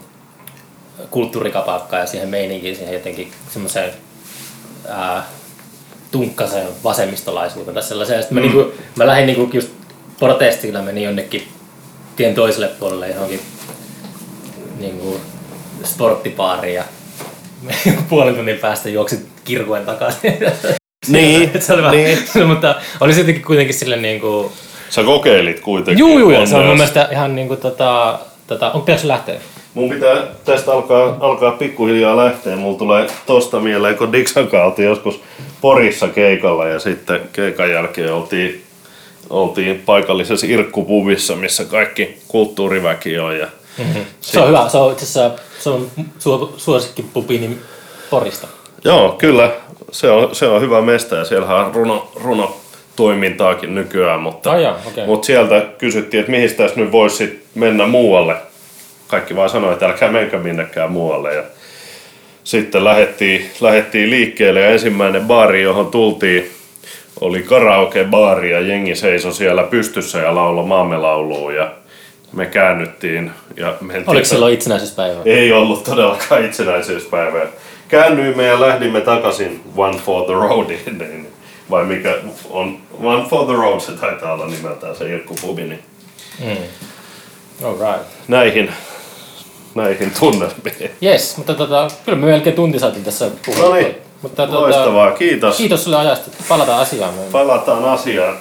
kulttuurikapakkaan ja siihen meininkiin, siihen jotenkin semmoiseen tunkkaseen vasemmistolaisuuteen tai sellaiseen. Sitten mm. mä, niinku, mä lähdin niinku just protestilla menin jonnekin tien toiselle puolelle johonkin niinku sporttipaariin ja puolen tunnin päästä juoksin kirkuen takaisin. Niin, se oli niin. Vähän, mutta oli se jotenkin kuitenkin sille niinku... Sä kokeilit kuitenkin. Juu, juu, se on mun mielestä ihan niinku tota, tota onko pitäisi lähteä? Mun pitää tästä alkaa, alkaa pikkuhiljaa lähteä. Mulla tulee tosta mieleen, kun Dixon oltiin joskus Porissa keikalla ja sitten keikan jälkeen oltiin, oltiin paikallisessa irkkupuvissa, missä kaikki kulttuuriväki on ja Mm-hmm. Se on hyvä. Se on itse asiassa se on su- suosikkipubini Porista. Joo, kyllä. Se on, se on hyvä mesta ja siellähän on runo, runo toimintaakin nykyään, mutta, Oh, joo, okay. mutta sieltä kysyttiin, että mihin tässä nyt voisi mennä muualle. Kaikki vaan sanoi, että älkää menkö minnekään muualle. Ja sitten lähdettiin, lähdettiin liikkeelle ja ensimmäinen baari, johon tultiin, oli karaoke-baari ja jengi seisoi siellä pystyssä ja laulo maamme lauluun ja me käännyttiin. Ja mentiin Oliko silloin itsenäisyyspäivä? ei ollut todellakaan itsenäisyyspäivää. Käännyimme ja lähdimme takaisin One for the Roadiin, niin, vai mikä on One for the Road, se taitaa olla nimeltään se Irkku-pubi, niin All right. näihin, näihin tunnelmiin. Yes, mutta tota, kyllä me melkein tunti saatiin tässä puhua. No niin, mutta, tota, loistavaa, kiitos. Kiitos sulle ajasta. Palataan asiaan. Palataan asiaan.